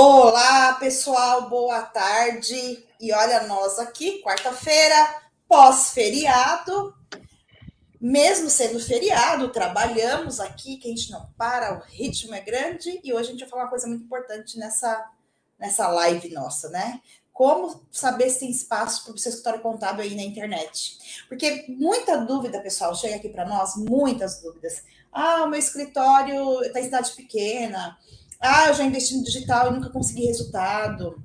Olá, pessoal, boa tarde. E olha nós aqui, quarta-feira, pós-feriado. Mesmo sendo feriado, trabalhamos aqui, que a gente não para, o ritmo é grande. E hoje a gente vai falar uma coisa muito importante nessa, nessa live nossa, né? Como saber se tem espaço para o seu escritório contábil aí na internet? Porque muita dúvida, pessoal, chega aqui para nós, muitas dúvidas. Ah, o meu escritório está em cidade pequena ah, eu já investi no digital e nunca consegui resultado.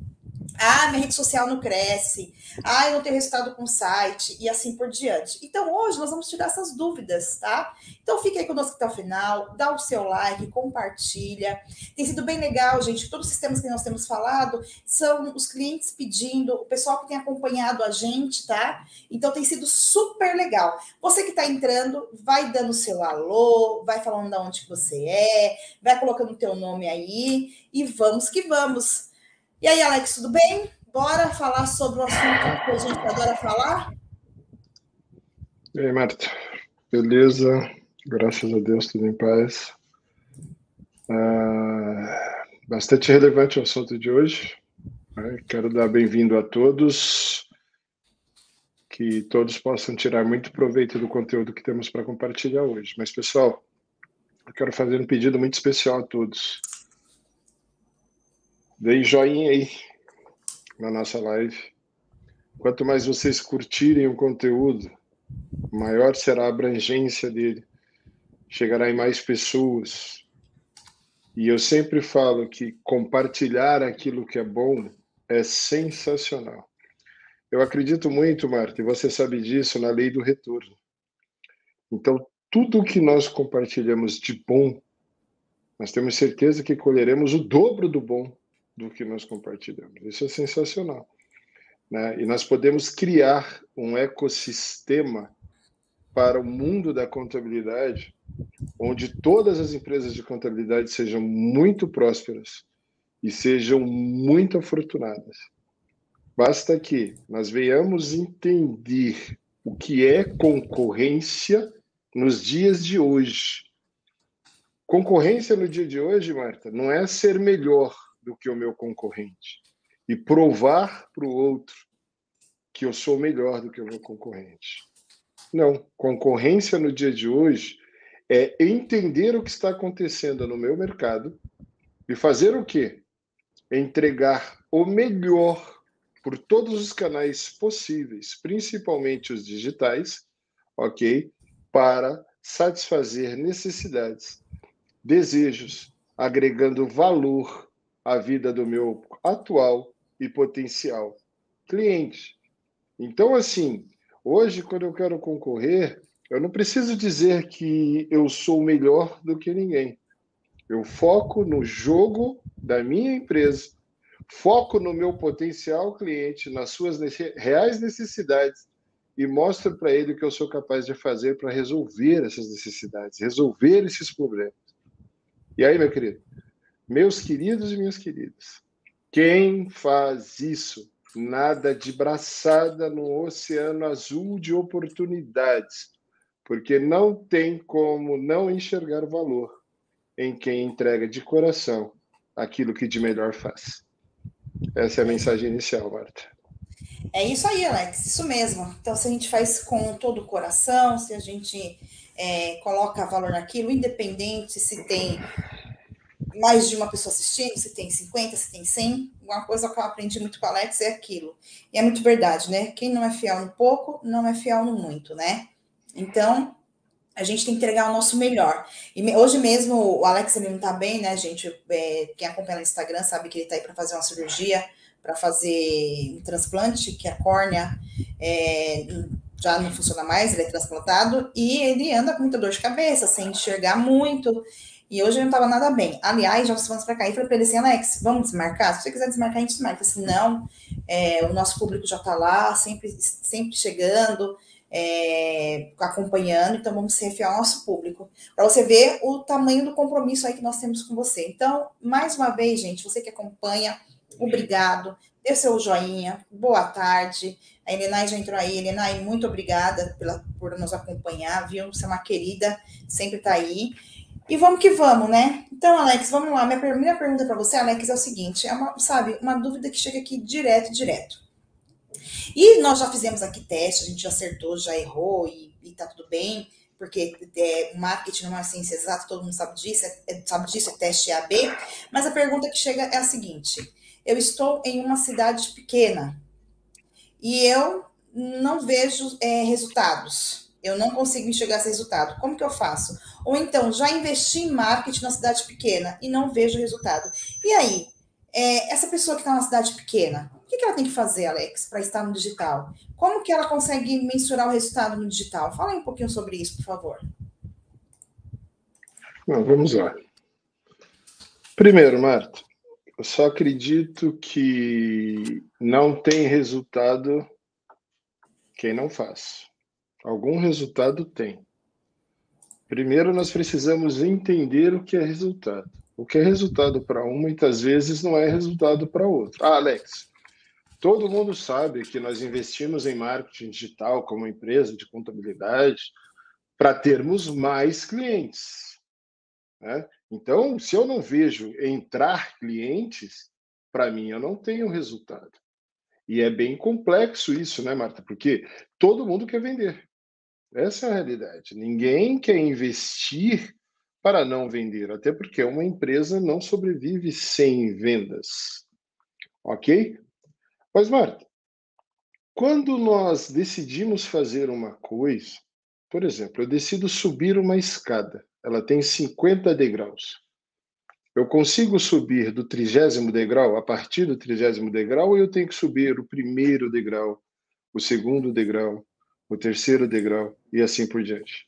Ah, minha rede social não cresce. Ah, eu não tenho resultado com o site e assim por diante. Então, hoje nós vamos tirar essas dúvidas, tá? Então, fique aí conosco até o final, dá o seu like, compartilha. Tem sido bem legal, gente. Todos os sistemas que nós temos falado são os clientes pedindo, o pessoal que tem acompanhado a gente, tá? Então, tem sido super legal. Você que está entrando, vai dando o seu alô, vai falando de onde que você é, vai colocando o teu nome aí e vamos que vamos. E aí, Alex, tudo bem? Bora falar sobre o assunto que a gente adora falar? E aí, Marta? Beleza? Graças a Deus, tudo em paz. Ah, bastante relevante o assunto de hoje. Né? Quero dar bem-vindo a todos. Que todos possam tirar muito proveito do conteúdo que temos para compartilhar hoje. Mas, pessoal, eu quero fazer um pedido muito especial a todos. Dei joinha aí na nossa live. Quanto mais vocês curtirem o conteúdo, maior será a abrangência dele. Chegará em mais pessoas. E eu sempre falo que compartilhar aquilo que é bom é sensacional. Eu acredito muito, Marta, e você sabe disso, na lei do retorno. Então, tudo que nós compartilhamos de bom, nós temos certeza que colheremos o dobro do bom do que nós compartilhamos. Isso é sensacional. Né? E nós podemos criar um ecossistema para o mundo da contabilidade, onde todas as empresas de contabilidade sejam muito prósperas e sejam muito afortunadas. Basta que nós venhamos entender o que é concorrência nos dias de hoje. Concorrência no dia de hoje, Marta, não é ser melhor, do que o meu concorrente e provar para o outro que eu sou melhor do que o meu concorrente. Não, concorrência no dia de hoje é entender o que está acontecendo no meu mercado e fazer o quê? Entregar o melhor por todos os canais possíveis, principalmente os digitais, ok? Para satisfazer necessidades, desejos, agregando valor a vida do meu atual e potencial cliente. Então, assim, hoje, quando eu quero concorrer, eu não preciso dizer que eu sou melhor do que ninguém. Eu foco no jogo da minha empresa, foco no meu potencial cliente, nas suas reais necessidades e mostro para ele o que eu sou capaz de fazer para resolver essas necessidades, resolver esses problemas. E aí, meu querido, meus queridos e minhas queridas, quem faz isso nada de braçada no oceano azul de oportunidades, porque não tem como não enxergar valor em quem entrega de coração aquilo que de melhor faz. Essa é a mensagem inicial, Marta. É isso aí, Alex, isso mesmo. Então, se a gente faz com todo o coração, se a gente é, coloca valor naquilo, independente se tem mais de uma pessoa assistindo, se tem 50, se tem 100. Uma coisa que eu aprendi muito com o Alex é aquilo. E é muito verdade, né? Quem não é fiel no pouco, não é fiel no muito, né? Então, a gente tem que entregar o nosso melhor. E hoje mesmo, o Alex ele não tá bem, né, gente? É, quem acompanha no Instagram sabe que ele tá aí para fazer uma cirurgia, para fazer um transplante, que a córnea é, já não funciona mais, ele é transplantado, e ele anda com muita dor de cabeça, sem enxergar muito. E hoje eu não estava nada bem. Aliás, já vamos para cá. E falei para ele assim, Alex, vamos desmarcar? Se você quiser desmarcar, a gente desmarca. Assim, não, é, o nosso público já está lá, sempre, sempre chegando, é, acompanhando, então vamos ser fiel ao nosso público. Para você ver o tamanho do compromisso aí que nós temos com você. Então, mais uma vez, gente, você que acompanha, obrigado. Dê seu joinha, boa tarde. A Elenai já entrou aí. Elenai, muito obrigada pela, por nos acompanhar, viu? Você é uma querida, sempre está aí. E vamos que vamos, né? Então, Alex, vamos lá. Minha primeira pergunta para você, Alex, é o seguinte: é uma, sabe, uma dúvida que chega aqui direto, direto. E nós já fizemos aqui teste, a gente já acertou, já errou e, e tá tudo bem, porque é, marketing não é ciência exata, todo mundo sabe disso, é, é sabe disso, é teste AB. Mas a pergunta que chega é a seguinte: eu estou em uma cidade pequena e eu não vejo é, resultados eu não consigo enxergar esse resultado. Como que eu faço? Ou então, já investi em marketing na cidade pequena e não vejo resultado. E aí, é, essa pessoa que está na cidade pequena, o que, que ela tem que fazer, Alex, para estar no digital? Como que ela consegue mensurar o resultado no digital? Fala um pouquinho sobre isso, por favor. Vamos lá. Primeiro, Marta, eu só acredito que não tem resultado quem não faz. Algum resultado tem. Primeiro, nós precisamos entender o que é resultado. O que é resultado para um, muitas vezes, não é resultado para outro. Ah, Alex, todo mundo sabe que nós investimos em marketing digital como empresa de contabilidade para termos mais clientes. Né? Então, se eu não vejo entrar clientes, para mim eu não tenho resultado. E é bem complexo isso, né, Marta? Porque todo mundo quer vender. Essa é a realidade. Ninguém quer investir para não vender, até porque uma empresa não sobrevive sem vendas. Ok? Mas, Marta, quando nós decidimos fazer uma coisa, por exemplo, eu decido subir uma escada, ela tem 50 degraus. Eu consigo subir do trigésimo degrau, a partir do trigésimo degrau, ou eu tenho que subir o primeiro degrau, o segundo degrau, o terceiro degrau e assim por diante.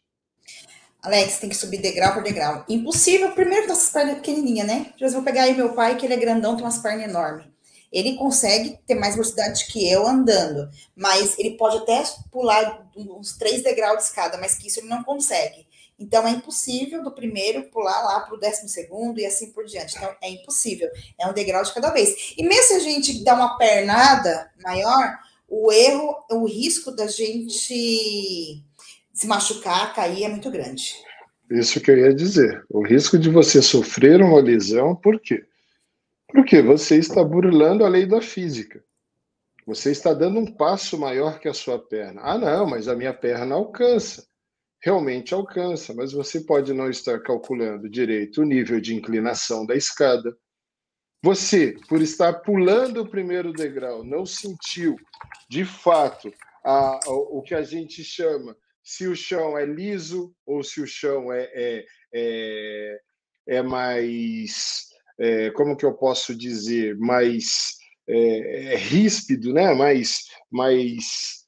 Alex, tem que subir degrau por degrau. Impossível, primeiro essas pernas pequenininhas, né? Eu vou pegar aí meu pai, que ele é grandão, tem umas pernas enormes. Ele consegue ter mais velocidade que eu andando, mas ele pode até pular uns três degraus de escada, mas que isso ele não consegue. Então é impossível do primeiro pular lá para o décimo segundo e assim por diante. Então é impossível. É um degrau de cada vez. E mesmo se a gente dá uma pernada maior, o erro, o risco da gente se machucar, cair é muito grande. Isso que eu ia dizer. O risco de você sofrer uma lesão, por quê? Porque você está burlando a lei da física. Você está dando um passo maior que a sua perna. Ah, não, mas a minha perna alcança. Realmente alcança, mas você pode não estar calculando direito o nível de inclinação da escada, você, por estar pulando o primeiro degrau, não sentiu, de fato, a, a, o que a gente chama se o chão é liso ou se o chão é, é, é, é mais. É, como que eu posso dizer? Mais é, é ríspido, né? Mais. mais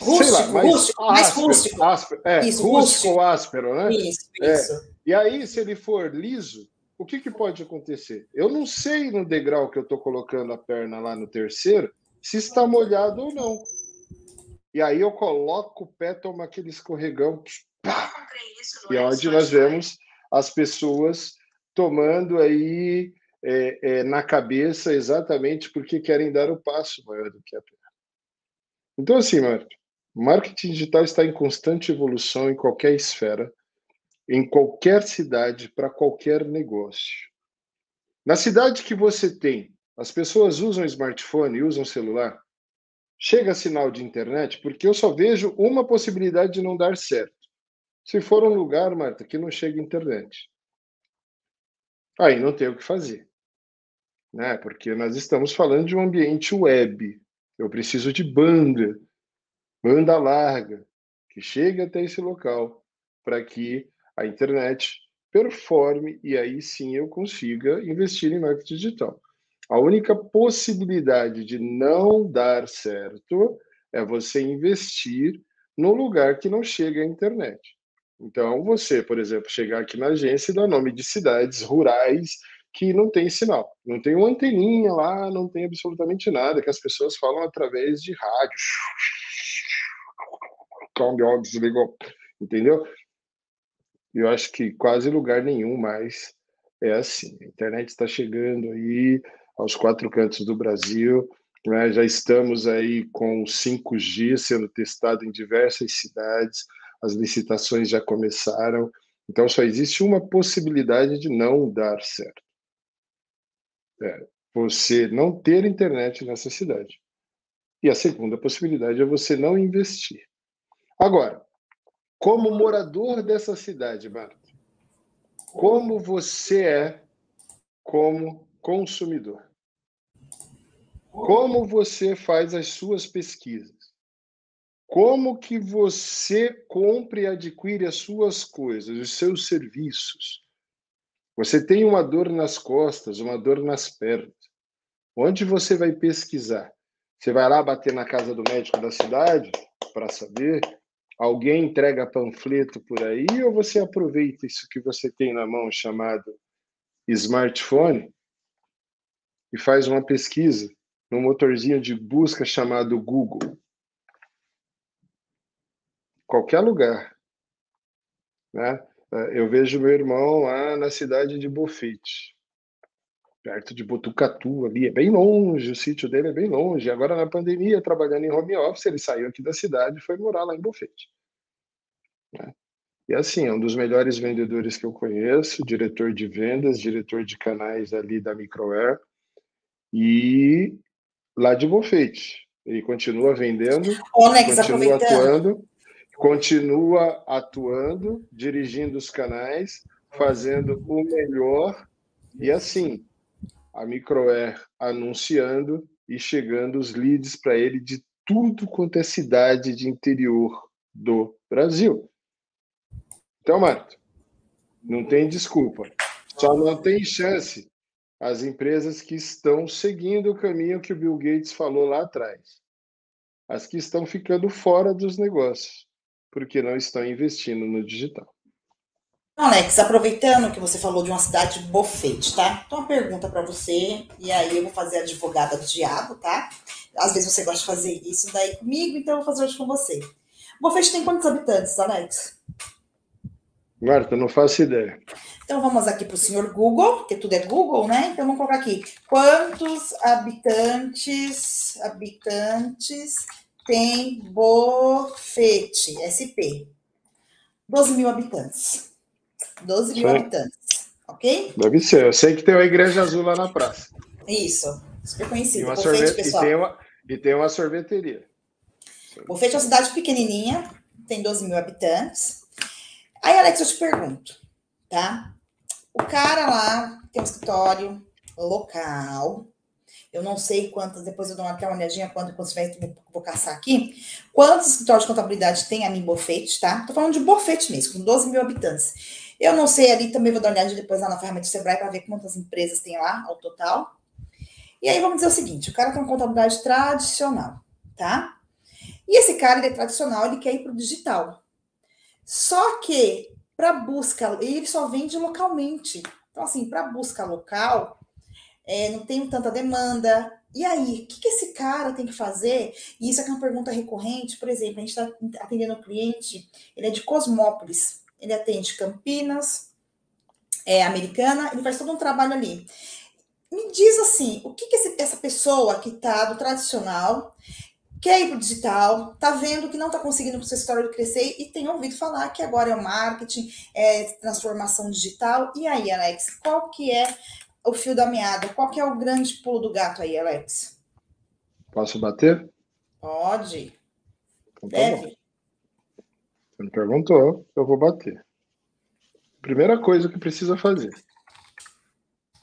Rústico, sei lá, mais rústico, áspero, mais rústico. Áspero, é, isso, rústico, rústico ou áspero, né? Isso, isso. E aí, se ele for liso, o que, que pode acontecer? Eu não sei no degrau que eu estou colocando a perna lá no terceiro se está molhado ou não. E aí eu coloco o pé, tomo aquele escorregão. Pá! E é onde nós vemos as pessoas tomando aí é, é, na cabeça exatamente porque querem dar o passo maior do que a perna. Então, assim, Marco, marketing digital está em constante evolução em qualquer esfera em qualquer cidade, para qualquer negócio. Na cidade que você tem, as pessoas usam smartphone, usam celular, chega sinal de internet, porque eu só vejo uma possibilidade de não dar certo. Se for um lugar, Marta, que não chega internet. Aí não tem o que fazer. Né? Porque nós estamos falando de um ambiente web. Eu preciso de banda, banda larga, que chegue até esse local, para que a internet performe e aí sim eu consiga investir em marketing digital. A única possibilidade de não dar certo é você investir no lugar que não chega à internet. Então, você, por exemplo, chegar aqui na agência e dar nome de cidades rurais que não tem sinal, não tem uma anteninha lá, não tem absolutamente nada, que as pessoas falam através de rádio. Câmbio, eu acho que quase lugar nenhum mais é assim. A internet está chegando aí aos quatro cantos do Brasil, né? já estamos aí com 5G sendo testado em diversas cidades, as licitações já começaram, Então só existe uma possibilidade de não dar certo. É você não ter internet nessa cidade. E a segunda possibilidade é você não investir. Agora, como morador dessa cidade, Marta, como você é como consumidor? Como você faz as suas pesquisas? Como que você compra e adquire as suas coisas, os seus serviços? Você tem uma dor nas costas, uma dor nas pernas. Onde você vai pesquisar? Você vai lá bater na casa do médico da cidade para saber? Alguém entrega panfleto por aí ou você aproveita isso que você tem na mão chamado smartphone e faz uma pesquisa no motorzinho de busca chamado Google? Qualquer lugar. Né? Eu vejo meu irmão lá na cidade de Bofete perto de Botucatu, ali, é bem longe, o sítio dele é bem longe. Agora, na pandemia, trabalhando em home office, ele saiu aqui da cidade e foi morar lá em Bofete. Né? E assim, é um dos melhores vendedores que eu conheço, diretor de vendas, diretor de canais ali da Microair, e lá de Bofete. Ele continua vendendo, continua atuando, continua atuando, dirigindo os canais, fazendo o melhor. E assim, a Microair anunciando e chegando os leads para ele de tudo quanto é cidade de interior do Brasil. Então, Marto, não tem desculpa. Só não tem chance as empresas que estão seguindo o caminho que o Bill Gates falou lá atrás. As que estão ficando fora dos negócios, porque não estão investindo no digital. Alex, aproveitando que você falou de uma cidade bofete, tá? Então, uma pergunta para você, e aí eu vou fazer a advogada do diabo, tá? Às vezes você gosta de fazer isso daí comigo, então eu vou fazer hoje com você. Bofete tem quantos habitantes, Alex? Marta, não faço ideia. Então vamos aqui para o senhor Google, que tudo é Google, né? Então vamos colocar aqui. Quantos habitantes, habitantes tem Bofete, SP? 12 mil habitantes. 12 mil habitantes, ok? Deve ser. Eu sei que tem uma igreja azul lá na praça. Isso, super conhecido. E, sorvete, pessoal. E, tem uma, e tem uma sorveteria. Bofete é uma cidade pequenininha, tem 12 mil habitantes. Aí, Alex, eu te pergunto, tá? O cara lá tem um escritório local. Eu não sei quantas, depois eu dou uma olhadinha quando, vai, vou caçar aqui. Quantos escritórios de contabilidade tem a mim Bofete, tá? Tô falando de Bofete mesmo, com 12 mil habitantes. Eu não sei ali, também vou dar uma olhada depois lá na ferramenta do Sebrae para ver quantas empresas tem lá ao total. E aí vamos dizer o seguinte: o cara tem uma contabilidade tradicional, tá? E esse cara, ele é tradicional, ele quer ir para o digital. Só que para busca, ele só vende localmente. Então, assim, para busca local, é, não tem tanta demanda. E aí, o que, que esse cara tem que fazer? E isso é, é uma pergunta recorrente. Por exemplo, a gente está atendendo um cliente, ele é de Cosmópolis ele atende Campinas, é, Americana, ele faz todo um trabalho ali. Me diz assim, o que, que esse, essa pessoa que está do tradicional quer ir para o digital, está vendo que não está conseguindo o seu história crescer e tem ouvido falar que agora é o marketing, é transformação digital. E aí, Alex, qual que é o fio da meada? Qual que é o grande pulo do gato aí, Alex? Posso bater? Pode. Então, tá Deve. Você me perguntou, eu vou bater. Primeira coisa que precisa fazer: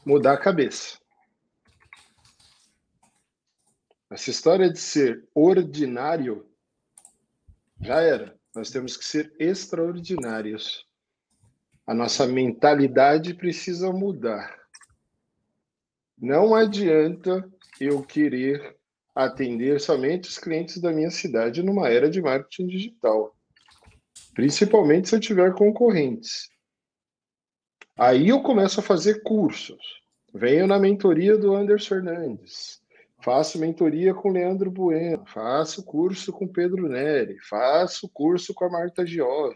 mudar a cabeça. Essa história de ser ordinário já era. Nós temos que ser extraordinários. A nossa mentalidade precisa mudar. Não adianta eu querer atender somente os clientes da minha cidade numa era de marketing digital principalmente se eu tiver concorrentes. Aí eu começo a fazer cursos. Venho na mentoria do Anderson Fernandes. Faço mentoria com Leandro Bueno, faço curso com Pedro Neri, faço curso com a Marta Giove,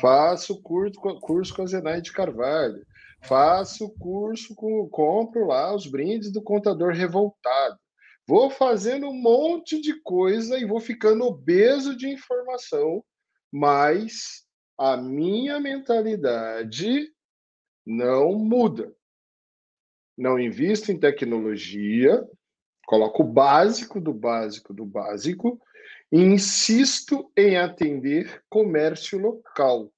faço curso, curso com a Zenaide Carvalho, faço curso com, compro lá os brindes do contador revoltado. Vou fazendo um monte de coisa e vou ficando obeso de informação mas a minha mentalidade não muda. Não invisto em tecnologia, coloco o básico do básico do básico e insisto em atender comércio local.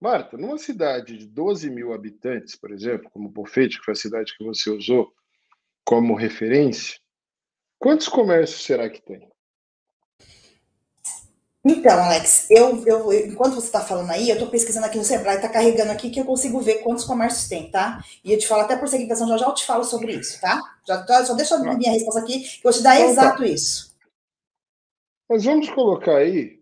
Marta, numa cidade de 12 mil habitantes, por exemplo, como Bofete, que foi a cidade que você usou como referência, quantos comércios será que tem? Então, Alex, eu, eu enquanto você está falando aí, eu estou pesquisando aqui no Sebrae, está carregando aqui que eu consigo ver quantos comércios tem, tá? E eu te falo até por segmentação, já já eu te falo sobre isso, tá? Já, só deixa a minha resposta aqui, que eu vou te dar então, tá. exato tá. isso. Mas vamos colocar aí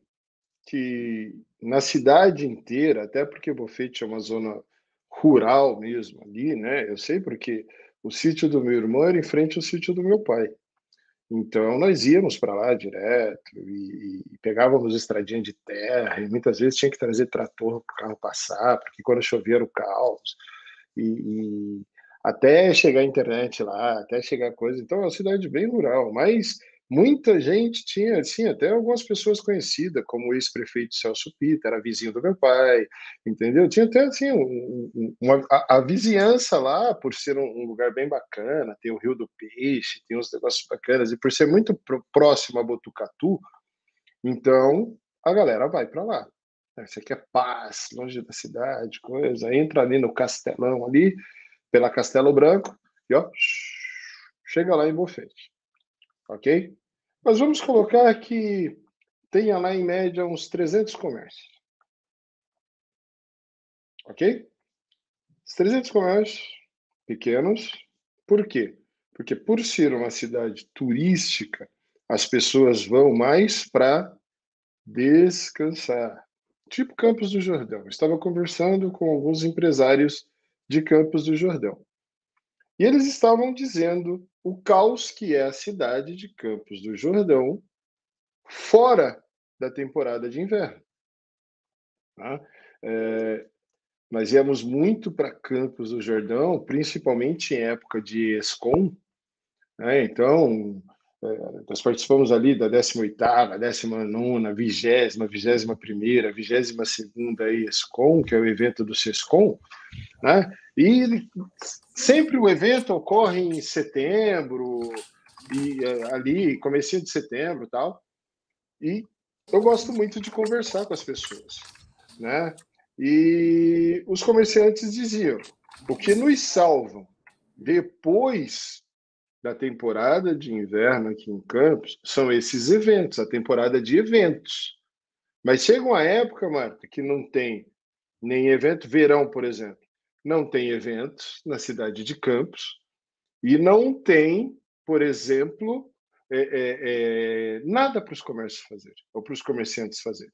que na cidade inteira, até porque Bofete é uma zona rural mesmo ali, né? Eu sei porque o sítio do meu irmão era em frente ao sítio do meu pai. Então, nós íamos para lá direto e, e, pegávamos estradinha de terra, e muitas vezes tinha que trazer trator para o carro passar, porque quando chovia era o caos. E, e, até chegar a internet lá, até chegar coisa. Então, é uma cidade bem rural, mas muita gente tinha, assim, até algumas pessoas conhecidas, como o ex-prefeito Celso Pita, era vizinho do meu pai, entendeu? Tinha até, assim, um, uma, a, a, vizinhança lá, por ser um, um, lugar bem bacana, tem o Rio do Peixe, tem uns negócios bacanas, e por ser muito próximo a Botucatu, então a galera vai para lá. Você quer paz, longe da cidade, coisa, entra ali no Castelão ali, pela Castelo Branco, e ó, chega lá em Bofete ok? Mas vamos colocar que tenha lá em média uns 300 comércios. Ok? Os 300 comércios pequenos. Por quê? Porque por ser uma cidade turística, as pessoas vão mais para descansar. Tipo Campos do Jordão. Eu estava conversando com alguns empresários de Campos do Jordão. E eles estavam dizendo o caos que é a cidade de Campos do Jordão fora da temporada de inverno. Tá? É, nós íamos muito para Campos do Jordão, principalmente em época de ESCOM. Né? Então, nós participamos ali da 18ª, 19ª, 20ª, 21ª, 22ª ESCOM, que é o evento do SESCOM, né? E sempre o evento ocorre em setembro, e é, ali, comecinho de setembro tal. E eu gosto muito de conversar com as pessoas, né? E os comerciantes diziam: o que nos salva depois da temporada de inverno aqui em Campos são esses eventos, a temporada de eventos. Mas chega uma época, Marta, que não tem nem evento, verão, por exemplo, não tem eventos na cidade de Campos e não tem, por exemplo, é, é, é, nada para os comércios fazerem, ou para os comerciantes fazerem.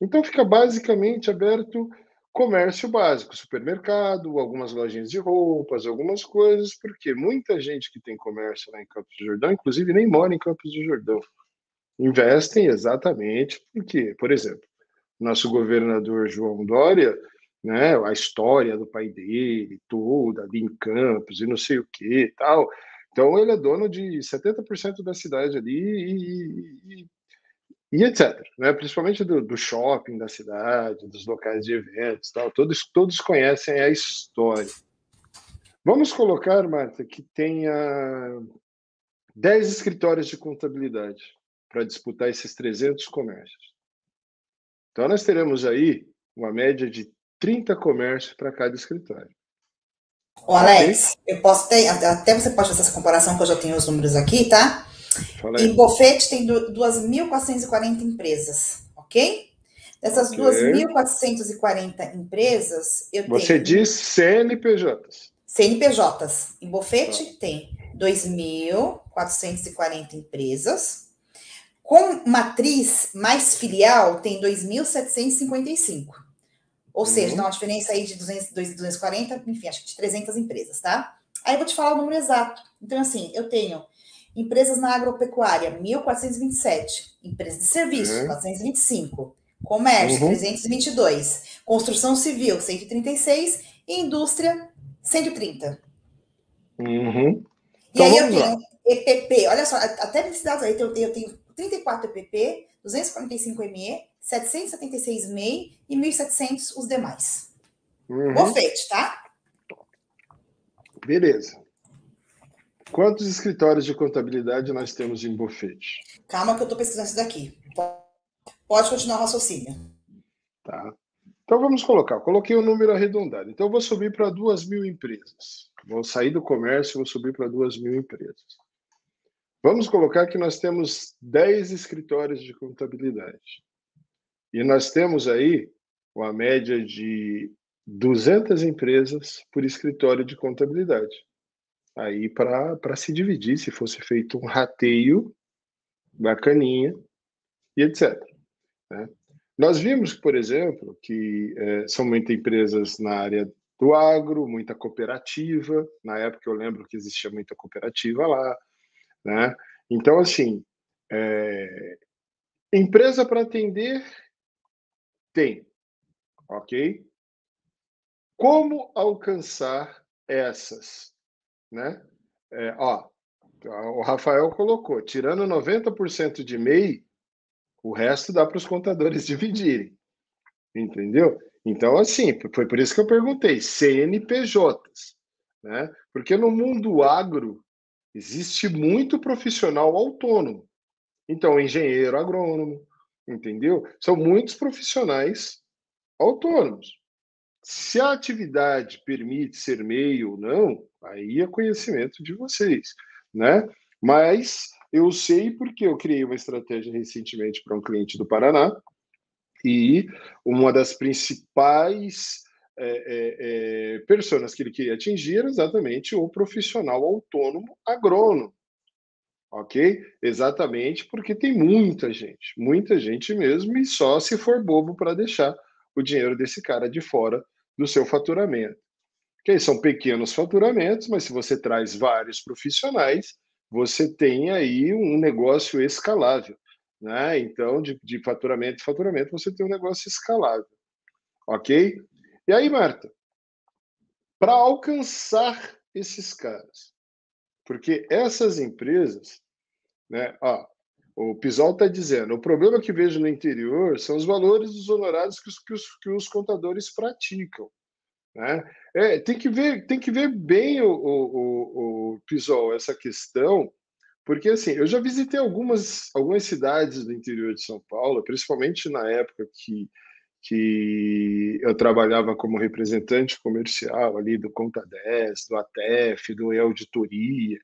Então fica basicamente aberto comércio básico, supermercado, algumas lojinhas de roupas, algumas coisas, porque muita gente que tem comércio lá em Campos do Jordão, inclusive nem mora em Campos do Jordão, investem exatamente porque, por exemplo, nosso governador João Dória, né, a história do pai dele, toda ali em Campos e não sei o que tal. Então ele é dono de 70% da cidade ali e, e, e etc. Né? Principalmente do, do, shopping da cidade, dos locais de eventos, tal. Todos, todos conhecem a história. Vamos colocar, Marta, que tenha 10 escritórios de contabilidade para disputar esses 300 comércios. Então, nós teremos aí uma média de 30 comércios para cada escritório. O Alex, okay? eu posso ter, até você pode fazer essa comparação, que eu já tenho os números aqui, tá? Em Bofete tem 2.440 empresas, ok? Dessas okay. 2.440 empresas, eu Você tenho... diz CNPJs. CNPJs. Em Bofete ah. tem 2.440 empresas. Com matriz mais filial, tem 2.755. Ou uhum. seja, dá uma diferença aí de 200, 240, enfim, acho que de 300 empresas, tá? Aí eu vou te falar o número exato. Então, assim, eu tenho Empresas na agropecuária, 1.427. Empresas de serviço, uhum. 425. Comércio, uhum. 322. Construção civil, 136. E indústria, 130. Uhum. E então, aí eu tenho EPP, olha só, até nesses dados aí, eu tenho, eu tenho 34 EPP, 245 ME, 776 MEI e 1.700 os demais. Uhum. Bofete, tá? Beleza. Quantos escritórios de contabilidade nós temos em Bofete? Calma que eu estou pesquisando isso daqui. Pode continuar o raciocínio. Tá. Então vamos colocar. Coloquei o um número arredondado. Então eu vou subir para duas mil empresas. Vou sair do comércio e vou subir para duas mil empresas. Vamos colocar que nós temos 10 escritórios de contabilidade. E nós temos aí uma média de 200 empresas por escritório de contabilidade. Aí para se dividir, se fosse feito um rateio bacaninha e etc. Né? Nós vimos, por exemplo, que é, são muitas empresas na área do agro, muita cooperativa. Na época eu lembro que existia muita cooperativa lá, né? Então, assim, é... empresa para atender tem, ok? Como alcançar essas, né? É, ó, o Rafael colocou, tirando 90% de MEI, o resto dá para os contadores dividirem, entendeu? Então, assim, foi por isso que eu perguntei, CNPJs, né? Porque no mundo agro existe muito profissional autônomo. Então, engenheiro agrônomo, entendeu? São muitos profissionais autônomos. Se a atividade permite ser meio ou não, aí é conhecimento de vocês, né? Mas eu sei porque eu criei uma estratégia recentemente para um cliente do Paraná e uma das principais é, é, é, pessoas que ele queria atingir era exatamente o profissional autônomo agrônomo. Ok? Exatamente porque tem muita gente, muita gente mesmo, e só se for bobo para deixar o dinheiro desse cara de fora do seu faturamento. Que são pequenos faturamentos, mas se você traz vários profissionais, você tem aí um negócio escalável. Né? Então, de, de faturamento em faturamento, você tem um negócio escalável. Ok? E aí, Marta, para alcançar esses caras, porque essas empresas, né, ó, o Pisol está dizendo, o problema que vejo no interior são os valores dos honorários que os, que os, que os contadores praticam. Né? É, tem, que ver, tem que ver bem o, o, o, o Pisol, essa questão, porque assim, eu já visitei algumas, algumas cidades do interior de São Paulo, principalmente na época que, que eu trabalhava como representante comercial ali do Conta 10, do ATEF, do E-Auditoria,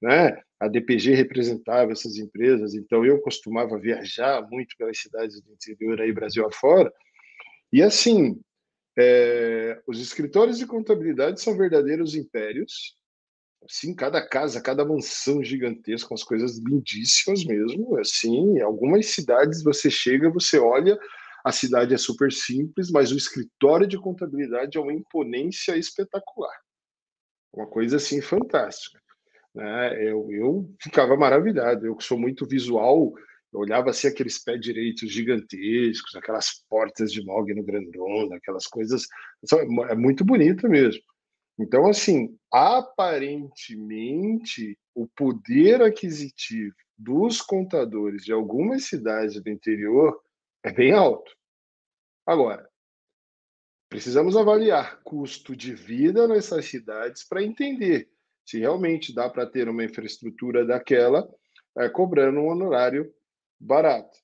né? A DPG representava essas empresas, então eu costumava viajar muito pelas cidades do interior aí Brasil afora. E assim, é, os escritórios de contabilidade são verdadeiros impérios. Assim, cada casa, cada mansão gigantesca, as coisas lindíssimas mesmo. Assim, em algumas cidades você chega, você olha, a cidade é super simples, mas o escritório de contabilidade é uma imponência espetacular. Uma coisa assim fantástica. Né? Eu, eu ficava maravilhado. Eu que sou muito visual, eu olhava assim aqueles pés direitos gigantescos, aquelas portas de mogno grandona, aquelas coisas. É muito bonito mesmo. Então, assim, aparentemente, o poder aquisitivo dos contadores de algumas cidades do interior é bem alto. Agora, precisamos avaliar custo de vida nessas cidades para entender se realmente dá para ter uma infraestrutura daquela é, cobrando um honorário barato.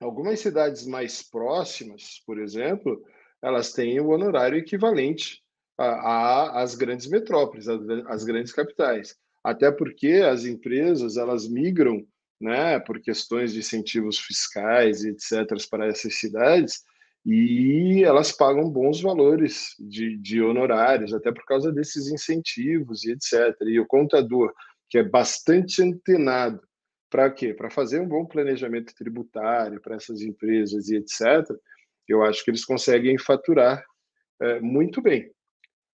Algumas cidades mais próximas, por exemplo, elas têm o honorário equivalente às grandes metrópoles, às grandes capitais. Até porque as empresas elas migram, né, por questões de incentivos fiscais e etc, para essas cidades, e elas pagam bons valores de, de honorários, até por causa desses incentivos e etc. E o contador, que é bastante antenado para quê? Para fazer um bom planejamento tributário para essas empresas e etc., eu acho que eles conseguem faturar é, muito bem.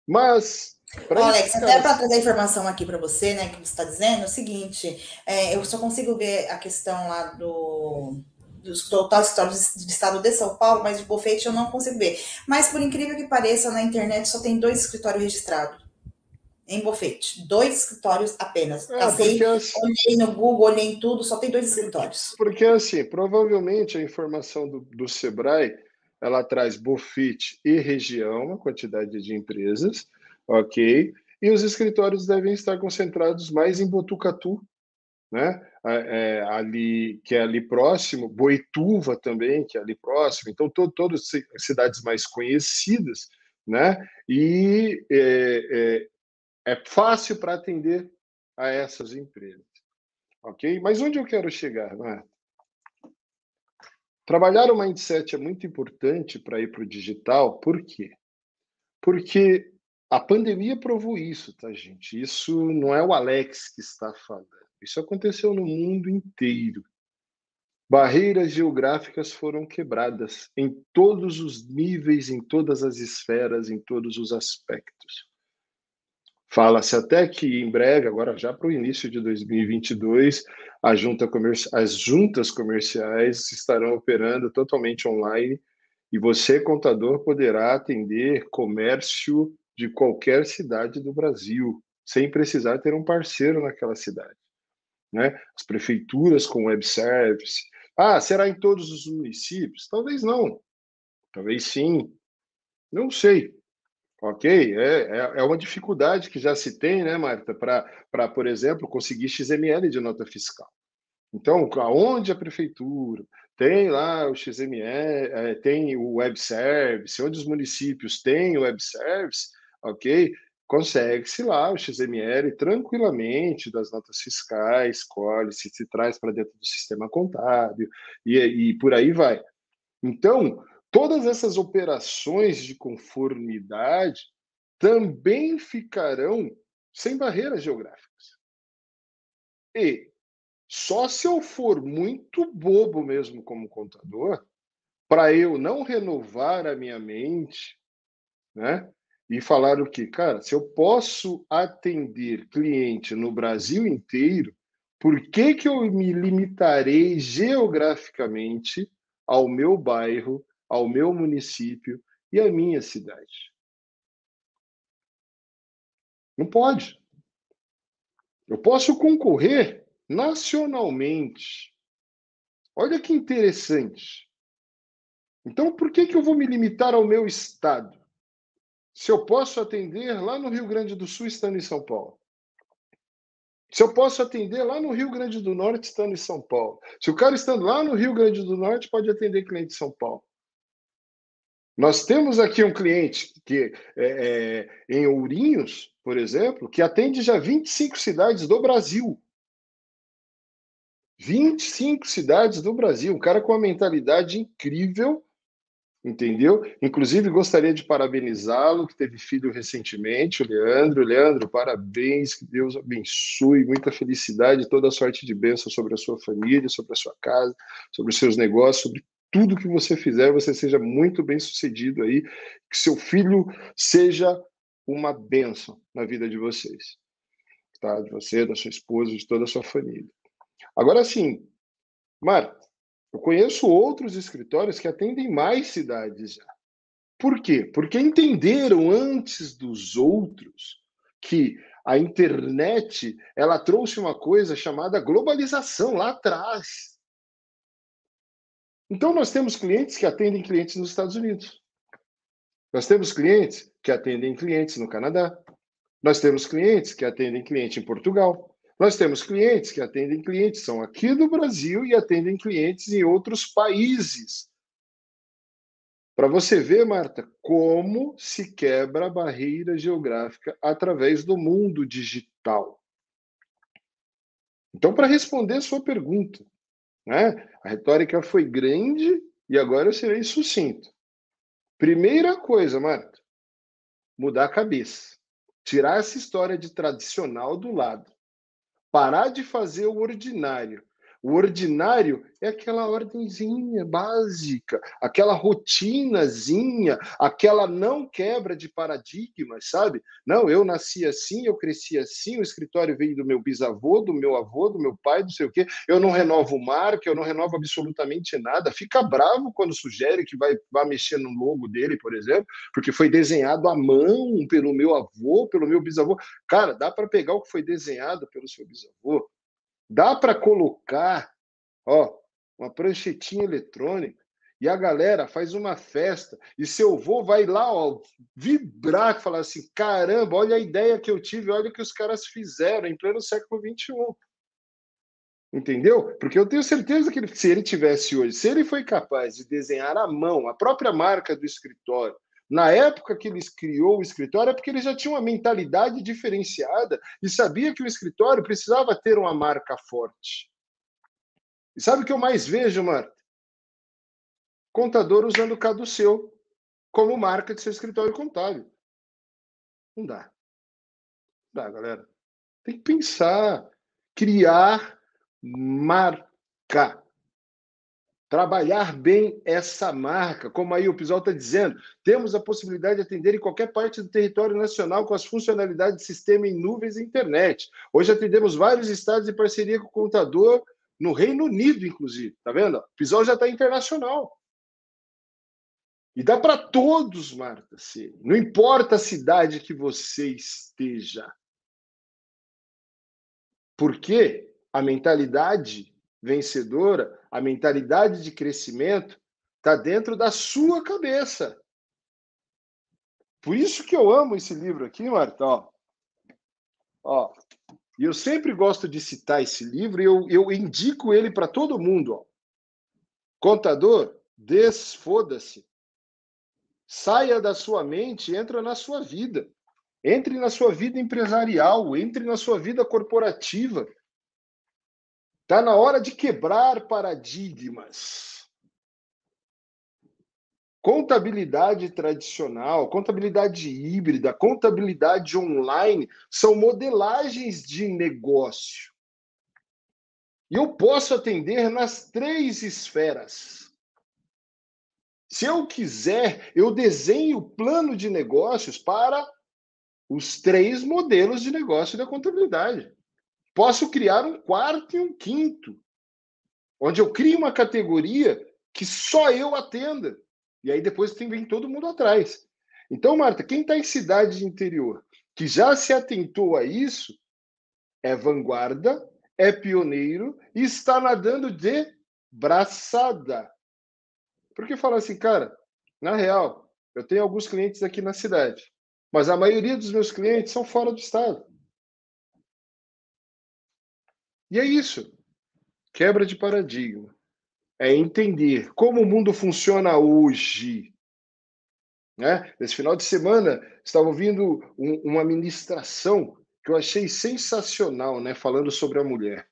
Mas. Ô, Alex, até para trazer informação aqui para você, né, que você está dizendo, é o seguinte: é, eu só consigo ver a questão lá do dos total histórias do estado de São Paulo, mas de Bofete eu não consigo ver. Mas por incrível que pareça, na internet só tem dois escritórios registrados. Em Bofete. Dois escritórios apenas. É, Passei, assim, olhei no Google, olhei em tudo, só tem dois escritórios. Porque, assim, provavelmente a informação do, do Sebrae, ela traz Bofete e região, a quantidade de empresas, ok? E os escritórios devem estar concentrados mais em Botucatu, né? É, ali que é ali próximo, Boituva também, que é ali próximo. Então, to, todas as cidades mais conhecidas, né? E é, é, é fácil para atender a essas empresas, ok? Mas onde eu quero chegar, né? Trabalhar o mindset é muito importante para ir para o digital, por quê? Porque a pandemia provou isso, tá, gente? Isso não é o Alex que está falando. Isso aconteceu no mundo inteiro. Barreiras geográficas foram quebradas em todos os níveis, em todas as esferas, em todos os aspectos. Fala-se até que em breve, agora já para o início de 2022, junta as juntas comerciais estarão operando totalmente online e você, contador, poderá atender comércio de qualquer cidade do Brasil, sem precisar ter um parceiro naquela cidade né? As prefeituras com web service. Ah, será em todos os municípios? Talvez não. Talvez sim. Não sei. Ok, é, é, é uma dificuldade que já se tem, né, Marta, para, por exemplo, conseguir XML de nota fiscal. Então, aonde a prefeitura tem lá o XML, é, tem o web service, onde os municípios têm o web service, ok? consegue-se lá o XML tranquilamente das notas fiscais, colhe, se, se traz para dentro do sistema contábil e, e por aí vai. Então, todas essas operações de conformidade também ficarão sem barreiras geográficas. E só se eu for muito bobo mesmo como contador, para eu não renovar a minha mente, né? e falaram que, cara, se eu posso atender cliente no Brasil inteiro, por que, que eu me limitarei geograficamente ao meu bairro, ao meu município e à minha cidade? Não pode. Eu posso concorrer nacionalmente. Olha que interessante. Então, por que, que eu vou me limitar ao meu estado? se eu posso atender lá no Rio Grande do Sul estando em São Paulo. Se eu posso atender lá no Rio Grande do Norte estando em São Paulo. Se o cara estando lá no Rio Grande do Norte pode atender cliente de São Paulo. Nós temos aqui um cliente que é, é, em Ourinhos, por exemplo, que atende já 25 cidades do Brasil. 25 cidades do Brasil. Um cara com uma mentalidade incrível entendeu? Inclusive, gostaria de parabenizá-lo, que teve filho recentemente, o Leandro. Leandro, parabéns, que Deus abençoe, muita felicidade, toda sorte de bênção sobre a sua família, sobre a sua casa, sobre os seus negócios, sobre tudo que você fizer, você seja muito bem sucedido aí, que seu filho seja uma bênção na vida de vocês, tá? De você, da sua esposa, de toda a sua família. Agora sim, Marta, eu conheço outros escritórios que atendem mais cidades já. Por quê? Porque entenderam antes dos outros que a internet ela trouxe uma coisa chamada globalização lá atrás. Então nós temos clientes que atendem clientes nos Estados Unidos. Nós temos clientes que atendem clientes no Canadá. Nós temos clientes que atendem cliente em Portugal. Nós temos clientes que atendem clientes, são aqui do Brasil e atendem clientes em outros países. Para você ver, Marta, como se quebra a barreira geográfica através do mundo digital. Então, para responder a sua pergunta, né, a retórica foi grande e agora eu serei sucinto. Primeira coisa, Marta, mudar a cabeça. Tirar essa história de tradicional do lado parar de fazer o ordinário, O ordinário é aquela ordenzinha básica, aquela rotinazinha, aquela não quebra de paradigmas, sabe? Não, eu nasci assim, eu cresci assim, o escritório veio do meu bisavô, do meu avô, do meu pai, não sei o quê. Eu não renovo marca, eu não renovo absolutamente nada. Fica bravo quando sugere que vai, vai mexer no logo dele, por exemplo, porque foi desenhado à mão pelo meu avô, pelo meu bisavô. Cara, dá para pegar o que foi desenhado pelo seu bisavô Dá para colocar, ó, uma pranchetinha eletrônica e a galera faz uma festa e seu avô vai lá, ó, vibrar, falar assim: caramba, olha a ideia que eu tive, olha o que os caras fizeram em pleno século XXI. Entendeu? Porque eu tenho certeza que ele, se ele tivesse hoje, se ele foi capaz de desenhar à mão a própria marca do escritório, na época que ele criou o escritório, é porque ele já tinha uma mentalidade diferenciada e sabia que o escritório precisava ter uma marca forte. E sabe o que eu mais vejo, Marta? Contador usando o caduceu como marca de seu escritório contábil. Não dá. Não dá, galera. Tem que pensar, criar marca trabalhar bem essa marca, como aí o Pisol está dizendo, temos a possibilidade de atender em qualquer parte do território nacional com as funcionalidades de sistema em nuvens e internet. Hoje atendemos vários estados em parceria com o contador no Reino Unido, inclusive. Tá vendo? O Pisol já está internacional. E dá para todos, Marta, ser. Não importa a cidade que você esteja. Porque a mentalidade vencedora, a mentalidade de crescimento está dentro da sua cabeça. Por isso que eu amo esse livro aqui, Marta. Ó. Ó. E eu sempre gosto de citar esse livro e eu, eu indico ele para todo mundo. Ó. Contador, desfoda-se. Saia da sua mente, entra na sua vida. Entre na sua vida empresarial, entre na sua vida corporativa. Está na hora de quebrar paradigmas. Contabilidade tradicional, contabilidade híbrida, contabilidade online são modelagens de negócio. E eu posso atender nas três esferas. Se eu quiser, eu desenho plano de negócios para os três modelos de negócio da contabilidade. Posso criar um quarto e um quinto, onde eu crio uma categoria que só eu atenda. E aí depois tem vem todo mundo atrás. Então, Marta, quem está em cidade de interior que já se atentou a isso é vanguarda, é pioneiro e está nadando de braçada. Porque fala assim, cara, na real, eu tenho alguns clientes aqui na cidade, mas a maioria dos meus clientes são fora do estado. E é isso. Quebra de paradigma. É entender como o mundo funciona hoje. Né? Nesse final de semana, estava ouvindo um, uma ministração que eu achei sensacional, né? falando sobre a mulher.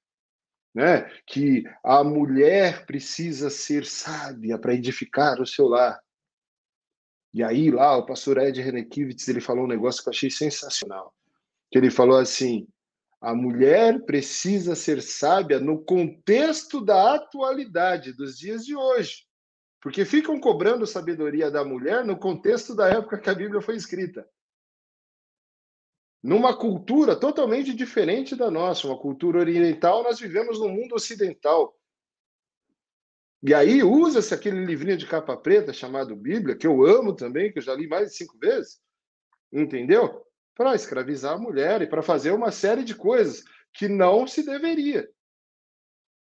Né? Que a mulher precisa ser sábia para edificar o seu lar. E aí, lá, o pastor Ed Renekiewicz, ele falou um negócio que eu achei sensacional. Que ele falou assim: a mulher precisa ser sábia no contexto da atualidade, dos dias de hoje. Porque ficam cobrando sabedoria da mulher no contexto da época que a Bíblia foi escrita. Numa cultura totalmente diferente da nossa, uma cultura oriental, nós vivemos no mundo ocidental. E aí usa-se aquele livrinho de capa preta chamado Bíblia, que eu amo também, que eu já li mais de cinco vezes. Entendeu? Para escravizar a mulher e para fazer uma série de coisas que não se deveria.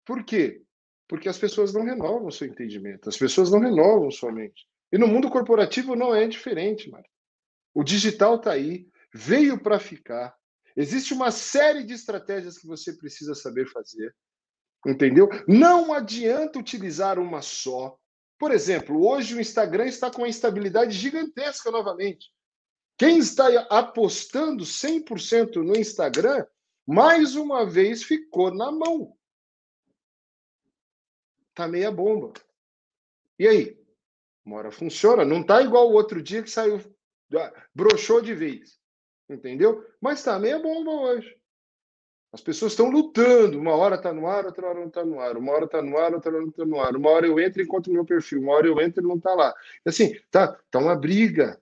Por quê? Porque as pessoas não renovam seu entendimento, as pessoas não renovam sua mente. E no mundo corporativo não é diferente, Mário. O digital está aí, veio para ficar. Existe uma série de estratégias que você precisa saber fazer. Entendeu? Não adianta utilizar uma só. Por exemplo, hoje o Instagram está com uma instabilidade gigantesca novamente. Quem está apostando 100% no Instagram, mais uma vez ficou na mão. Tá meia bomba. E aí? Uma hora funciona, não tá igual o outro dia que saiu, brochou de vez. Entendeu? Mas tá meia bomba hoje. As pessoas estão lutando. Uma hora está no ar, outra hora não está no ar. Uma hora está no ar, outra hora não está no ar. Uma hora eu entro e encontro meu perfil. Uma hora eu entro e não está lá. Assim, tá, tá uma briga.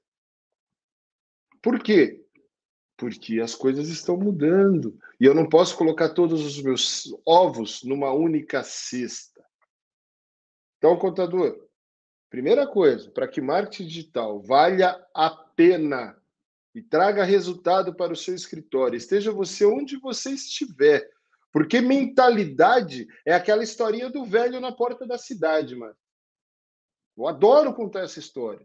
Por quê? Porque as coisas estão mudando. E eu não posso colocar todos os meus ovos numa única cesta. Então, contador, primeira coisa, para que marketing digital valha a pena e traga resultado para o seu escritório. Esteja você onde você estiver. Porque mentalidade é aquela historinha do velho na porta da cidade, mano. Eu adoro contar essa história.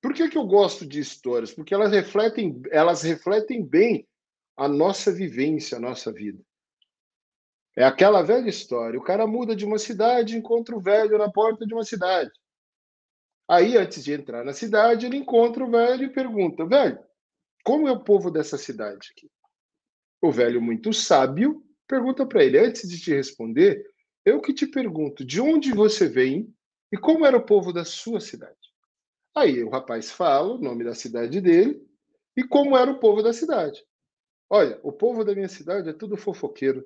Por que, que eu gosto de histórias? Porque elas refletem, elas refletem bem a nossa vivência, a nossa vida. É aquela velha história. O cara muda de uma cidade, encontra o velho na porta de uma cidade. Aí, antes de entrar na cidade, ele encontra o velho e pergunta: velho, como é o povo dessa cidade aqui? O velho, muito sábio, pergunta para ele: Antes de te responder, eu que te pergunto, de onde você vem e como era o povo da sua cidade? Aí o rapaz fala o nome da cidade dele e como era o povo da cidade. Olha, o povo da minha cidade é tudo fofoqueiro.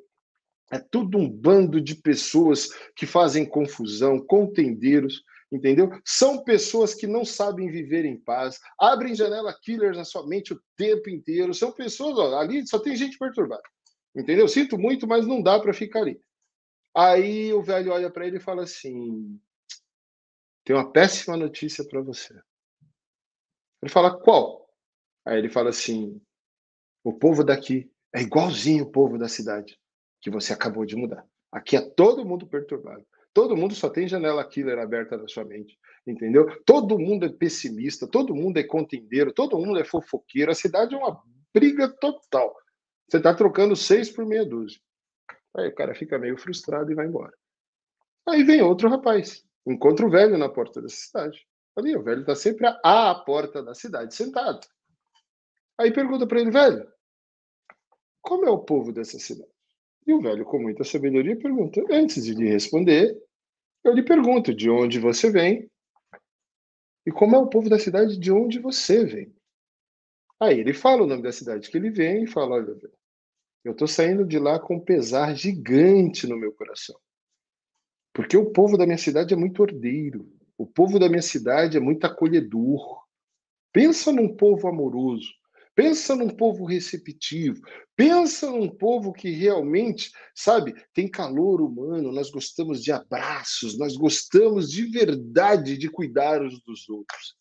É tudo um bando de pessoas que fazem confusão, contendeiros, entendeu? São pessoas que não sabem viver em paz, abrem janela killers na sua mente o tempo inteiro. São pessoas, ó, ali só tem gente perturbada, entendeu? Sinto muito, mas não dá para ficar ali. Aí o velho olha para ele e fala assim: tem uma péssima notícia para você. Ele fala: qual? Aí ele fala assim: o povo daqui é igualzinho o povo da cidade que você acabou de mudar. Aqui é todo mundo perturbado. Todo mundo só tem janela killer aberta na sua mente, entendeu? Todo mundo é pessimista, todo mundo é contendeiro, todo mundo é fofoqueiro. A cidade é uma briga total. Você está trocando seis por meia dúzia. Aí o cara fica meio frustrado e vai embora. Aí vem outro rapaz, encontra o velho na porta da cidade. Ali, o velho está sempre à porta da cidade, sentado. Aí pergunta para ele, velho, como é o povo dessa cidade? E o velho, com muita sabedoria, pergunta: Antes de lhe responder, eu lhe pergunto de onde você vem e como é o povo da cidade de onde você vem. Aí ele fala o nome da cidade que ele vem e fala: Olha, eu estou saindo de lá com um pesar gigante no meu coração. Porque o povo da minha cidade é muito ordeiro. O povo da minha cidade é muito acolhedor. Pensa num povo amoroso. Pensa num povo receptivo, pensa num povo que realmente, sabe, tem calor humano, nós gostamos de abraços, nós gostamos de verdade de cuidar uns dos outros.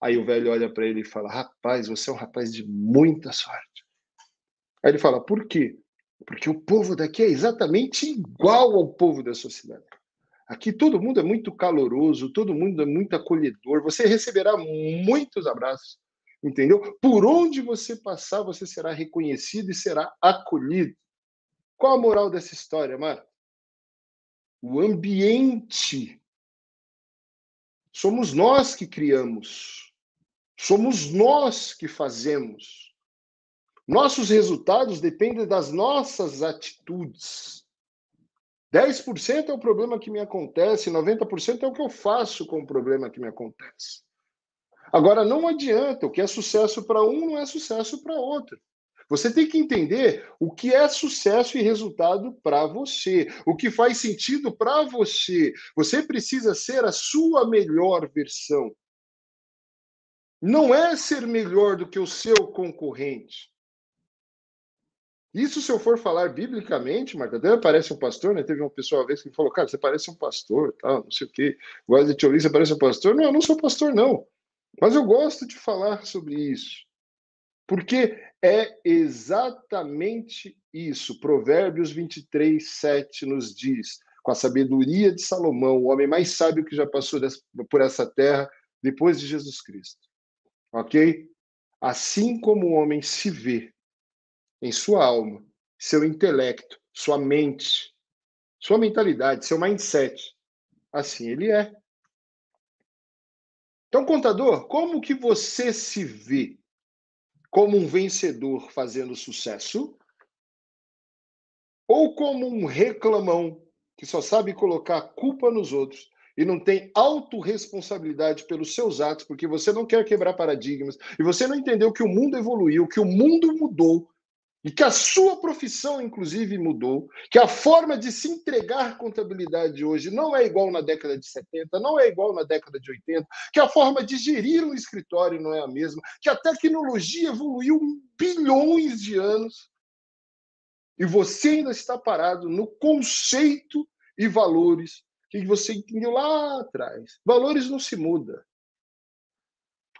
Aí o velho olha para ele e fala: Rapaz, você é um rapaz de muita sorte. Aí ele fala: Por quê? Porque o povo daqui é exatamente igual ao povo da sociedade. Aqui todo mundo é muito caloroso, todo mundo é muito acolhedor. Você receberá muitos abraços, Entendeu? Por onde você passar, você será reconhecido e será acolhido. Qual a moral dessa história, Marta? O ambiente. Somos nós que criamos. Somos nós que fazemos. Nossos resultados dependem das nossas atitudes. 10% é o problema que me acontece, 90% é o que eu faço com o problema que me acontece. Agora, não adianta, o que é sucesso para um não é sucesso para outro. Você tem que entender o que é sucesso e resultado para você, o que faz sentido para você. Você precisa ser a sua melhor versão. Não é ser melhor do que o seu concorrente. Isso se eu for falar biblicamente, Marta, até parece um pastor, né? Teve uma pessoa uma vez que falou, cara, você parece um pastor, tal, não sei o quê. Gosta de te ouvir, você parece um pastor. Não, eu não sou pastor, não. Mas eu gosto de falar sobre isso, porque é exatamente isso. Provérbios 23, 7 nos diz: com a sabedoria de Salomão, o homem mais sábio que já passou por essa terra depois de Jesus Cristo. Ok? Assim como o homem se vê em sua alma, seu intelecto, sua mente, sua mentalidade, seu mindset, assim ele é. Então, contador, como que você se vê como um vencedor fazendo sucesso? Ou como um reclamão que só sabe colocar culpa nos outros e não tem autorresponsabilidade pelos seus atos, porque você não quer quebrar paradigmas e você não entendeu que o mundo evoluiu, que o mundo mudou e que a sua profissão, inclusive, mudou, que a forma de se entregar contabilidade hoje não é igual na década de 70, não é igual na década de 80, que a forma de gerir um escritório não é a mesma, que a tecnologia evoluiu bilhões de anos e você ainda está parado no conceito e valores que você entendeu lá atrás. Valores não se mudam.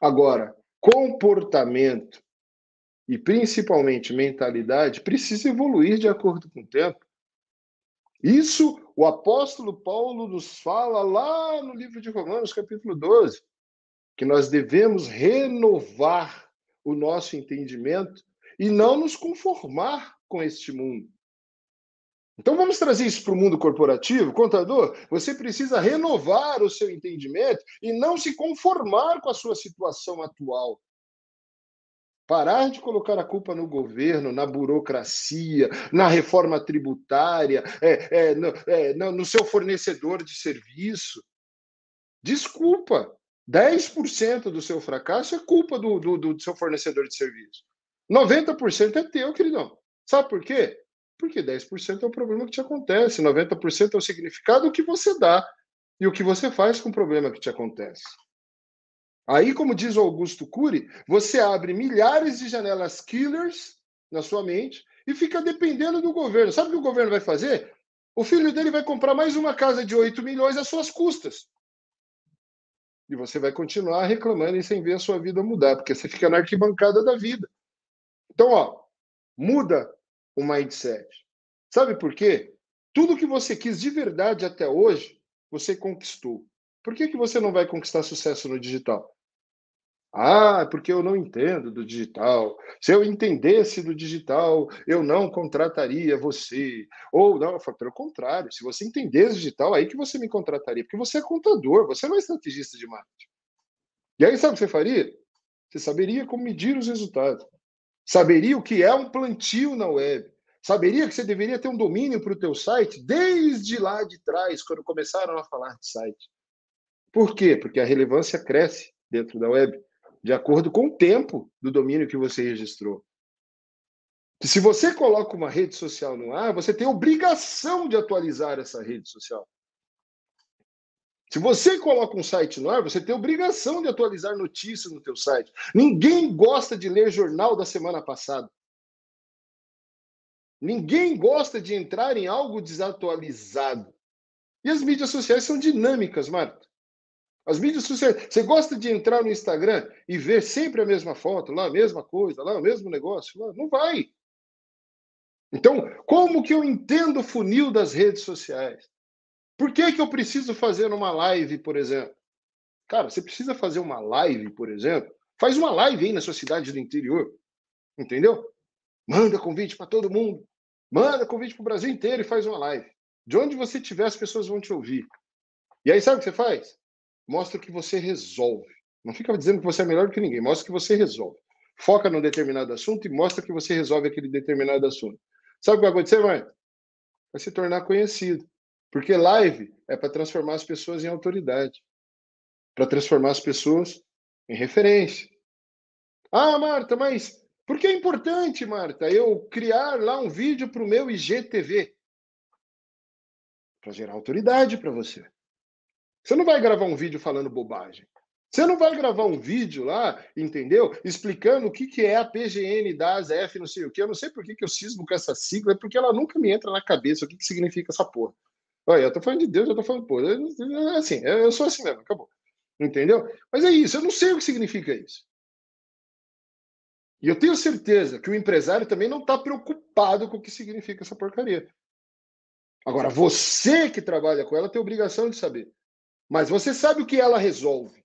Agora, comportamento e principalmente mentalidade precisa evoluir de acordo com o tempo. Isso o apóstolo Paulo nos fala lá no livro de Romanos, capítulo 12, que nós devemos renovar o nosso entendimento e não nos conformar com este mundo. Então vamos trazer isso para o mundo corporativo, contador. Você precisa renovar o seu entendimento e não se conformar com a sua situação atual. Parar de colocar a culpa no governo, na burocracia, na reforma tributária, é, é, no, é, no seu fornecedor de serviço. Desculpa, 10% do seu fracasso é culpa do, do, do seu fornecedor de serviço. 90% é teu, queridão. Sabe por quê? Porque 10% é o problema que te acontece, 90% é o significado que você dá e o que você faz com o problema que te acontece. Aí, como diz o Augusto Cury, você abre milhares de janelas killers na sua mente e fica dependendo do governo. Sabe o que o governo vai fazer? O filho dele vai comprar mais uma casa de 8 milhões às suas custas. E você vai continuar reclamando e sem ver a sua vida mudar, porque você fica na arquibancada da vida. Então, ó, muda o mindset. Sabe por quê? Tudo que você quis de verdade até hoje, você conquistou. Por que, que você não vai conquistar sucesso no digital? Ah, porque eu não entendo do digital. Se eu entendesse do digital, eu não contrataria você. Ou não, pelo contrário, se você entendesse digital, aí que você me contrataria, porque você é contador, você não é estrategista de marketing. E aí sabe o que você faria? Você saberia como medir os resultados. Saberia o que é um plantio na web. Saberia que você deveria ter um domínio para o teu site desde lá de trás, quando começaram a falar de site. Por quê? Porque a relevância cresce dentro da web de acordo com o tempo do domínio que você registrou. se você coloca uma rede social no ar, você tem obrigação de atualizar essa rede social. Se você coloca um site no ar, você tem obrigação de atualizar notícias no teu site. Ninguém gosta de ler jornal da semana passada. Ninguém gosta de entrar em algo desatualizado. E as mídias sociais são dinâmicas, Marta. As mídias sociais. Você gosta de entrar no Instagram e ver sempre a mesma foto, lá a mesma coisa, lá o mesmo negócio? Lá? Não vai. Então, como que eu entendo o funil das redes sociais? Por que, que eu preciso fazer uma live, por exemplo? Cara, você precisa fazer uma live, por exemplo? Faz uma live aí na sua cidade do interior. Entendeu? Manda convite para todo mundo. Manda convite para o Brasil inteiro e faz uma live. De onde você estiver, as pessoas vão te ouvir. E aí, sabe o que você faz? Mostra que você resolve. Não fica dizendo que você é melhor do que ninguém, mostra que você resolve. Foca num determinado assunto e mostra que você resolve aquele determinado assunto. Sabe o que vai acontecer, mãe? Vai se tornar conhecido. Porque live é para transformar as pessoas em autoridade. Para transformar as pessoas em referência. Ah, Marta, mas por que é importante, Marta, eu criar lá um vídeo para o meu IGTV? Para gerar autoridade para você. Você não vai gravar um vídeo falando bobagem. Você não vai gravar um vídeo lá, entendeu? Explicando o que, que é a PGN da ASF, não sei o que. Eu não sei por que, que eu cismo com essa sigla, é porque ela nunca me entra na cabeça o que, que significa essa porra. Olha, eu tô falando de Deus, eu tô falando, pô, é assim, eu sou assim mesmo, acabou. Entendeu? Mas é isso, eu não sei o que significa isso. E eu tenho certeza que o empresário também não está preocupado com o que significa essa porcaria. Agora, você que trabalha com ela tem obrigação de saber. Mas você sabe o que ela resolve.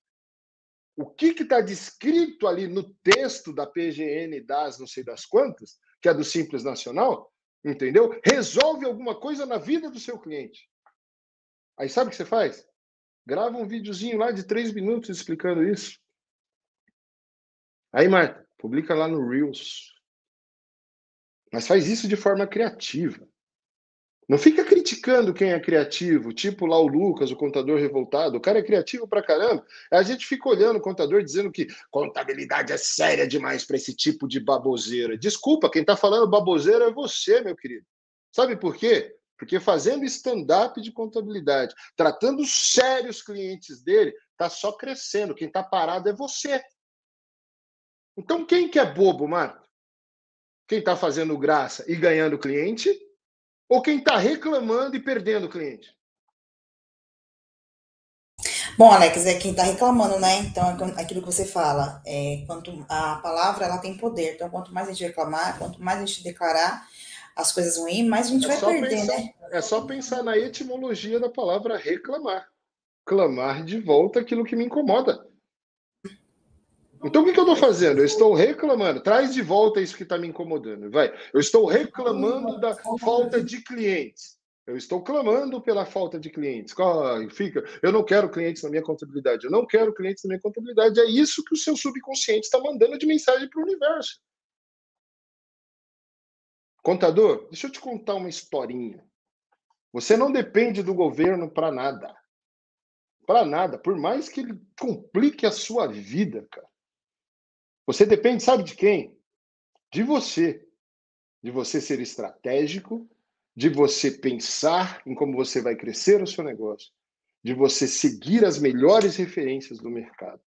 O que está descrito ali no texto da PGN das não sei das quantas, que é do Simples Nacional, entendeu? Resolve alguma coisa na vida do seu cliente. Aí sabe o que você faz? Grava um videozinho lá de três minutos explicando isso. Aí, Marta, publica lá no Reels. Mas faz isso de forma criativa. Não fica criticando quem é criativo, tipo lá o Lucas, o contador revoltado. O cara é criativo pra caramba. A gente fica olhando o contador dizendo que contabilidade é séria demais para esse tipo de baboseira. Desculpa, quem tá falando baboseira é você, meu querido. Sabe por quê? Porque fazendo stand-up de contabilidade, tratando sérios clientes dele, tá só crescendo. Quem tá parado é você. Então, quem que é bobo, Marco? Quem tá fazendo graça e ganhando cliente ou quem está reclamando e perdendo o cliente? Bom, Alex, é quem está reclamando, né? Então, é aquilo que você fala, é, quanto a palavra ela tem poder. Então, quanto mais a gente reclamar, quanto mais a gente declarar as coisas ruins, mais a gente é vai perder, pensar, né? É só pensar na etimologia da palavra reclamar. Clamar de volta aquilo que me incomoda. Então o que, que eu estou fazendo? Eu estou reclamando. Traz de volta isso que está me incomodando. Vai. Eu estou reclamando da falta de clientes. Eu estou clamando pela falta de clientes. fica. Eu não quero clientes na minha contabilidade. Eu não quero clientes na minha contabilidade. É isso que o seu subconsciente está mandando de mensagem para o universo. Contador, deixa eu te contar uma historinha. Você não depende do governo para nada. Para nada. Por mais que ele complique a sua vida, cara. Você depende, sabe de quem? De você. De você ser estratégico, de você pensar em como você vai crescer o seu negócio, de você seguir as melhores referências do mercado.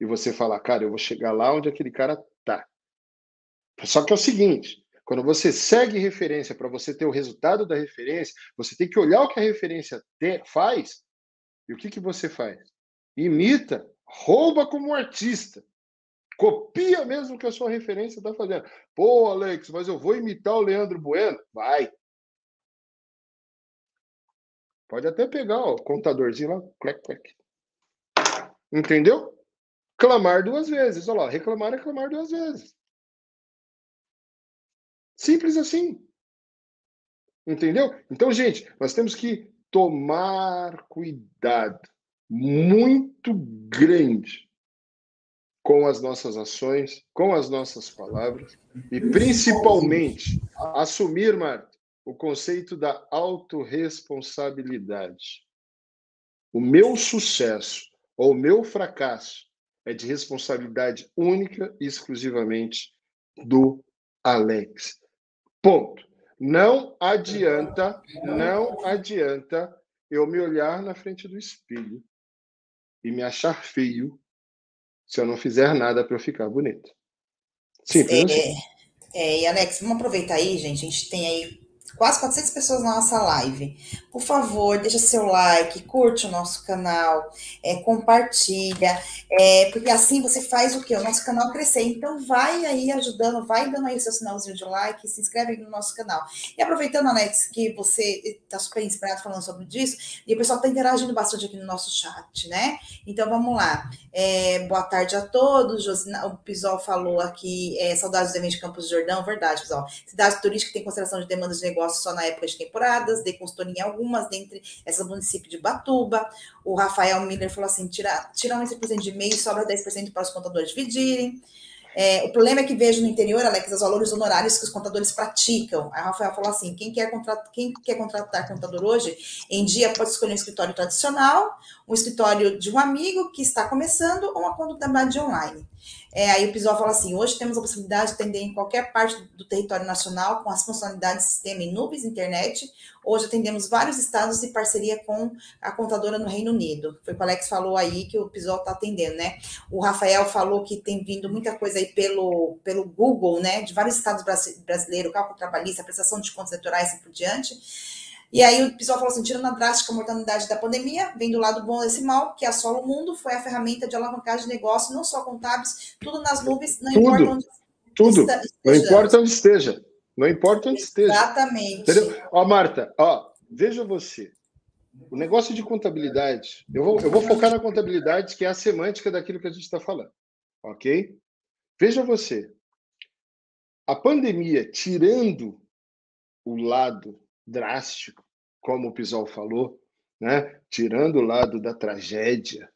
E você falar, cara, eu vou chegar lá onde aquele cara tá. Só que é o seguinte, quando você segue referência para você ter o resultado da referência, você tem que olhar o que a referência te, faz e o que, que você faz. Imita, rouba como artista. Copia mesmo que a sua referência está fazendo. Pô, Alex, mas eu vou imitar o Leandro Bueno? Vai. Pode até pegar o contadorzinho lá. Clec, clec. Entendeu? Clamar duas vezes. Olha lá, reclamar é clamar duas vezes. Simples assim. Entendeu? Então, gente, nós temos que tomar cuidado muito grande com as nossas ações, com as nossas palavras e principalmente assumir, Marta, o conceito da autorresponsabilidade. O meu sucesso ou o meu fracasso é de responsabilidade única e exclusivamente do Alex. Ponto. Não adianta, não adianta eu me olhar na frente do espelho e me achar feio se eu não fizer nada para eu ficar bonito. Simples. É, assim. é, e Alex, vamos aproveitar aí, gente. A gente tem aí quase 400 pessoas na nossa live. Por favor, deixa seu like, curte o nosso canal, é, compartilha, é, porque assim você faz o que? O nosso canal crescer. Então, vai aí ajudando, vai dando aí o seu sinalzinho de like, se inscreve no nosso canal. E aproveitando, Alex, que você está super inspirado falando sobre isso, e o pessoal está interagindo bastante aqui no nosso chat, né? Então, vamos lá. É, boa tarde a todos. Josina, o Pisol falou aqui, é, saudades do evento de Campos do Jordão, verdade, Pisol. Cidade turística tem consideração de demandas de negócio só na época de temporadas, dei consultoria em algumas, dentre essas municípios de Batuba. O Rafael Miller falou assim: tira, tira 11% de e-mail e sobra 10% para os contadores dividirem. É, o problema é que vejo no interior, Alex, os valores honorários que os contadores praticam. A Rafael falou assim: quem quer, contratar, quem quer contratar contador hoje, em dia pode escolher um escritório tradicional, um escritório de um amigo que está começando ou uma contabilidade online. É, aí o Pisol fala assim: hoje temos a possibilidade de atender em qualquer parte do território nacional com as funcionalidades de sistema em nuvens, internet. Hoje atendemos vários estados e parceria com a contadora no Reino Unido. Foi o que o Alex falou aí que o Pisol está atendendo, né? O Rafael falou que tem vindo muita coisa aí pelo, pelo Google, né? De vários estados brasileiros, cálculo trabalhista, prestação de contas eleitorais e assim por diante. E aí o pessoal falou assim, tirando a drástica mortalidade da pandemia, vem do lado bom desse mal, que assola o mundo, foi a ferramenta de alavancagem de negócio, não só contábeis, tudo nas nuvens, não tudo, importa onde tudo. Esteja. Não importa onde esteja. Não importa onde esteja. Exatamente. Entendeu? Ó, Marta, ó, veja você. O negócio de contabilidade, eu vou, eu vou focar na contabilidade, que é a semântica daquilo que a gente está falando. Ok? Veja você. A pandemia, tirando o lado drástico como o Pisol falou, né? tirando o lado da tragédia,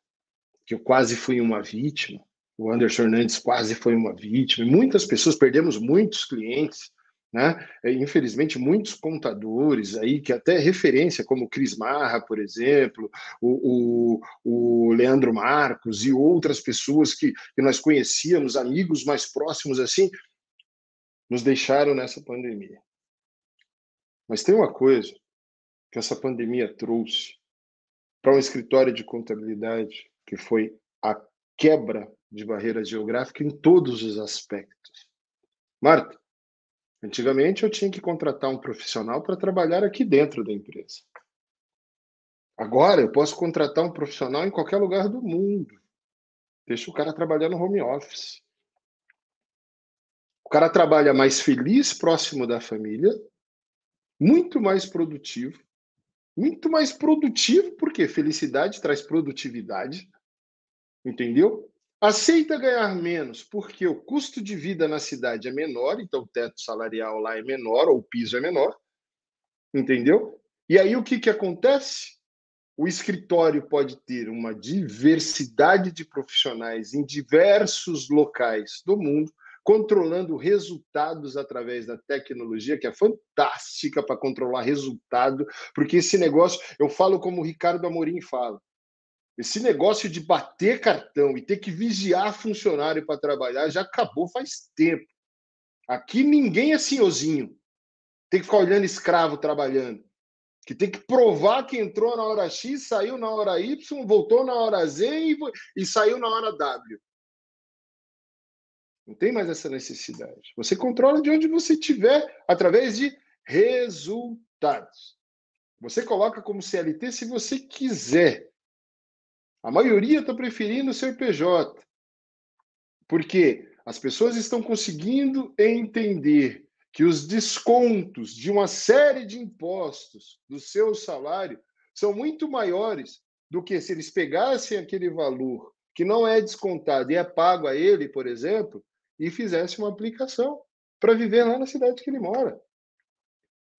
que eu quase fui uma vítima, o Anderson Hernandes quase foi uma vítima, e muitas pessoas, perdemos muitos clientes, Né? É, infelizmente, muitos contadores aí, que até referência, como Cris Marra, por exemplo, o, o, o, Leandro Marcos e outras pessoas que, que nós conhecíamos, amigos mais próximos assim, nos deixaram nessa pandemia. Mas tem uma coisa que essa pandemia trouxe para um escritório de contabilidade, que foi a quebra de barreiras geográficas em todos os aspectos. Marta, Antigamente eu tinha que contratar um profissional para trabalhar aqui dentro da empresa. Agora eu posso contratar um profissional em qualquer lugar do mundo. Deixa o cara trabalhar no home office. O cara trabalha mais feliz, próximo da família, muito mais produtivo. Muito mais produtivo, porque felicidade traz produtividade. Entendeu? Aceita ganhar menos porque o custo de vida na cidade é menor, então o teto salarial lá é menor, ou o piso é menor, entendeu? E aí o que, que acontece? O escritório pode ter uma diversidade de profissionais em diversos locais do mundo, controlando resultados através da tecnologia, que é fantástica para controlar resultado, porque esse negócio, eu falo como o Ricardo Amorim fala, esse negócio de bater cartão e ter que vigiar funcionário para trabalhar já acabou faz tempo. Aqui ninguém é senhorzinho. Tem que ficar olhando escravo trabalhando. Que tem que provar que entrou na hora X, saiu na hora Y, voltou na hora Z e, e saiu na hora W. Não tem mais essa necessidade. Você controla de onde você estiver através de resultados. Você coloca como CLT se você quiser. A maioria está preferindo ser PJ, porque as pessoas estão conseguindo entender que os descontos de uma série de impostos do seu salário são muito maiores do que se eles pegassem aquele valor que não é descontado e é pago a ele, por exemplo, e fizessem uma aplicação para viver lá na cidade que ele mora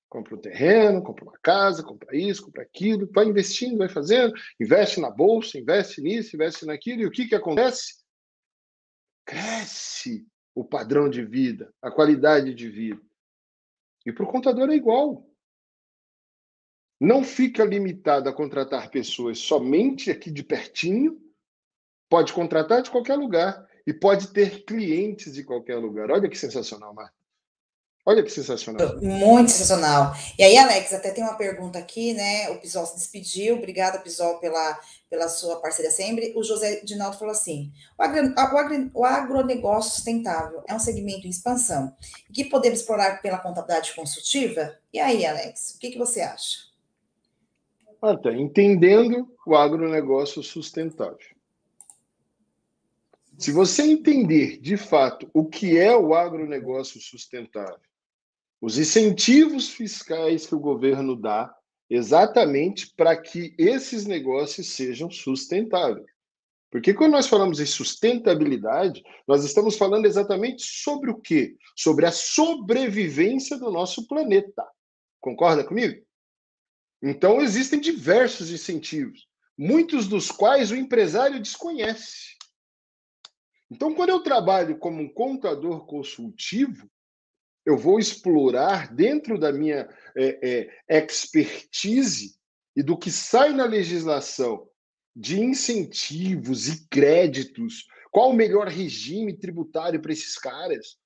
compra um terreno, compra uma casa, compra isso, compra aquilo, vai investindo, vai fazendo, investe na bolsa, investe nisso, investe naquilo, e o que, que acontece? Cresce o padrão de vida, a qualidade de vida. E para o contador é igual. Não fica limitado a contratar pessoas somente aqui de pertinho, pode contratar de qualquer lugar e pode ter clientes de qualquer lugar. Olha que sensacional, Marta. Olha que sensacional. Muito sensacional. E aí, Alex, até tem uma pergunta aqui, né? O Pisol se despediu. Obrigada, Pisol, pela, pela sua parceria sempre. O José Dinaldo falou assim: o, agro, o, agro, o agronegócio sustentável é um segmento em expansão que podemos explorar pela contabilidade consultiva? E aí, Alex, o que, que você acha? Marta, entendendo o agronegócio sustentável. Se você entender de fato o que é o agronegócio sustentável, os incentivos fiscais que o governo dá exatamente para que esses negócios sejam sustentáveis. Porque quando nós falamos em sustentabilidade, nós estamos falando exatamente sobre o quê? Sobre a sobrevivência do nosso planeta. Concorda comigo? Então existem diversos incentivos, muitos dos quais o empresário desconhece. Então, quando eu trabalho como um contador consultivo, eu vou explorar dentro da minha é, é, expertise e do que sai na legislação de incentivos e créditos, qual o melhor regime tributário para esses caras?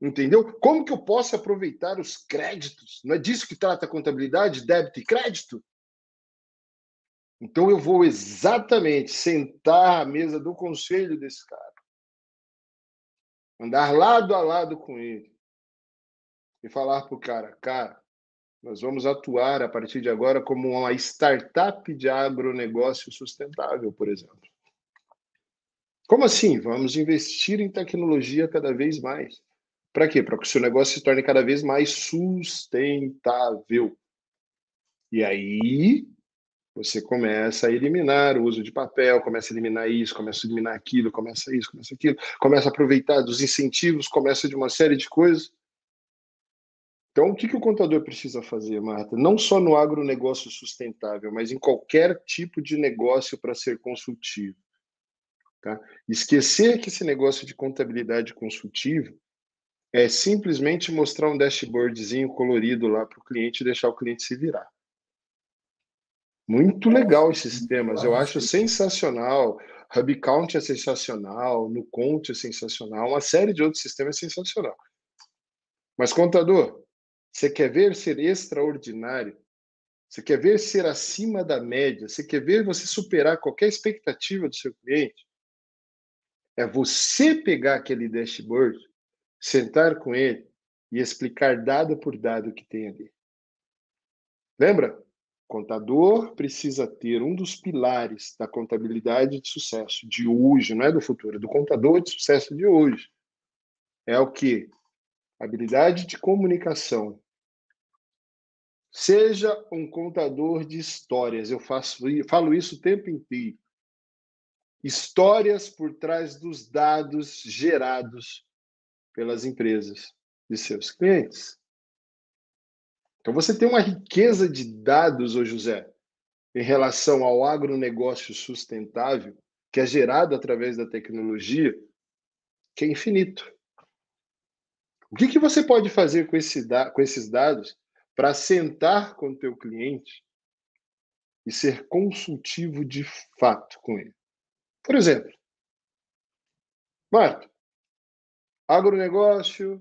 Entendeu? Como que eu posso aproveitar os créditos? Não é disso que trata a contabilidade, débito e crédito? Então eu vou exatamente sentar à mesa do conselho desse cara, andar lado a lado com ele, e falar para o cara, cara, nós vamos atuar a partir de agora como uma startup de agronegócio sustentável, por exemplo. Como assim? Vamos investir em tecnologia cada vez mais. Para quê? Para que o seu negócio se torne cada vez mais sustentável. E aí você começa a eliminar o uso de papel, começa a eliminar isso, começa a eliminar aquilo, começa isso, começa aquilo, começa a aproveitar dos incentivos, começa de uma série de coisas então, o que, que o contador precisa fazer, Marta? Não só no agronegócio sustentável, mas em qualquer tipo de negócio para ser consultivo. Tá? Esquecer que esse negócio de contabilidade consultiva é simplesmente mostrar um dashboardzinho colorido lá para o cliente e deixar o cliente se virar. Muito legal esses sistemas, eu acho sensacional. Hub Count é sensacional, no Count é sensacional, uma série de outros sistemas é sensacional. Mas, contador, você quer ver ser extraordinário? Você quer ver ser acima da média? Você quer ver você superar qualquer expectativa do seu cliente? É você pegar aquele dashboard, sentar com ele e explicar dado por dado o que tem ali. Lembra? contador precisa ter um dos pilares da contabilidade de sucesso de hoje, não é do futuro, é do contador de sucesso de hoje. É o que? Habilidade de comunicação. Seja um contador de histórias. Eu faço, falo isso o tempo inteiro. Histórias por trás dos dados gerados pelas empresas de seus clientes. Então você tem uma riqueza de dados, ô José, em relação ao agronegócio sustentável, que é gerado através da tecnologia, que é infinito. O que, que você pode fazer com, esse, com esses dados para sentar com o teu cliente e ser consultivo de fato com ele? Por exemplo, Marco, agronegócio,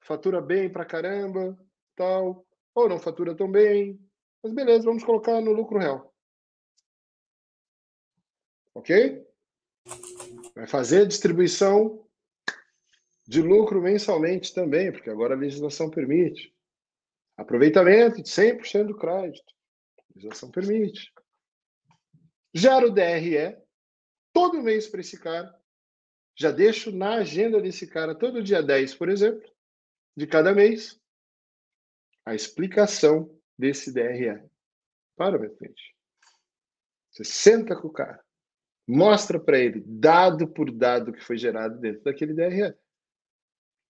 fatura bem pra caramba, tal, ou não fatura tão bem, mas beleza, vamos colocar no lucro real. Ok? Vai fazer distribuição de lucro mensalmente também, porque agora a legislação permite. Aproveitamento de 100% do crédito. A legislação permite. Gera o DRE todo mês para esse cara. Já deixo na agenda desse cara todo dia 10, por exemplo, de cada mês a explicação desse DRE. Para, meu cliente. Você senta com o cara, mostra para ele, dado por dado que foi gerado dentro daquele DRE.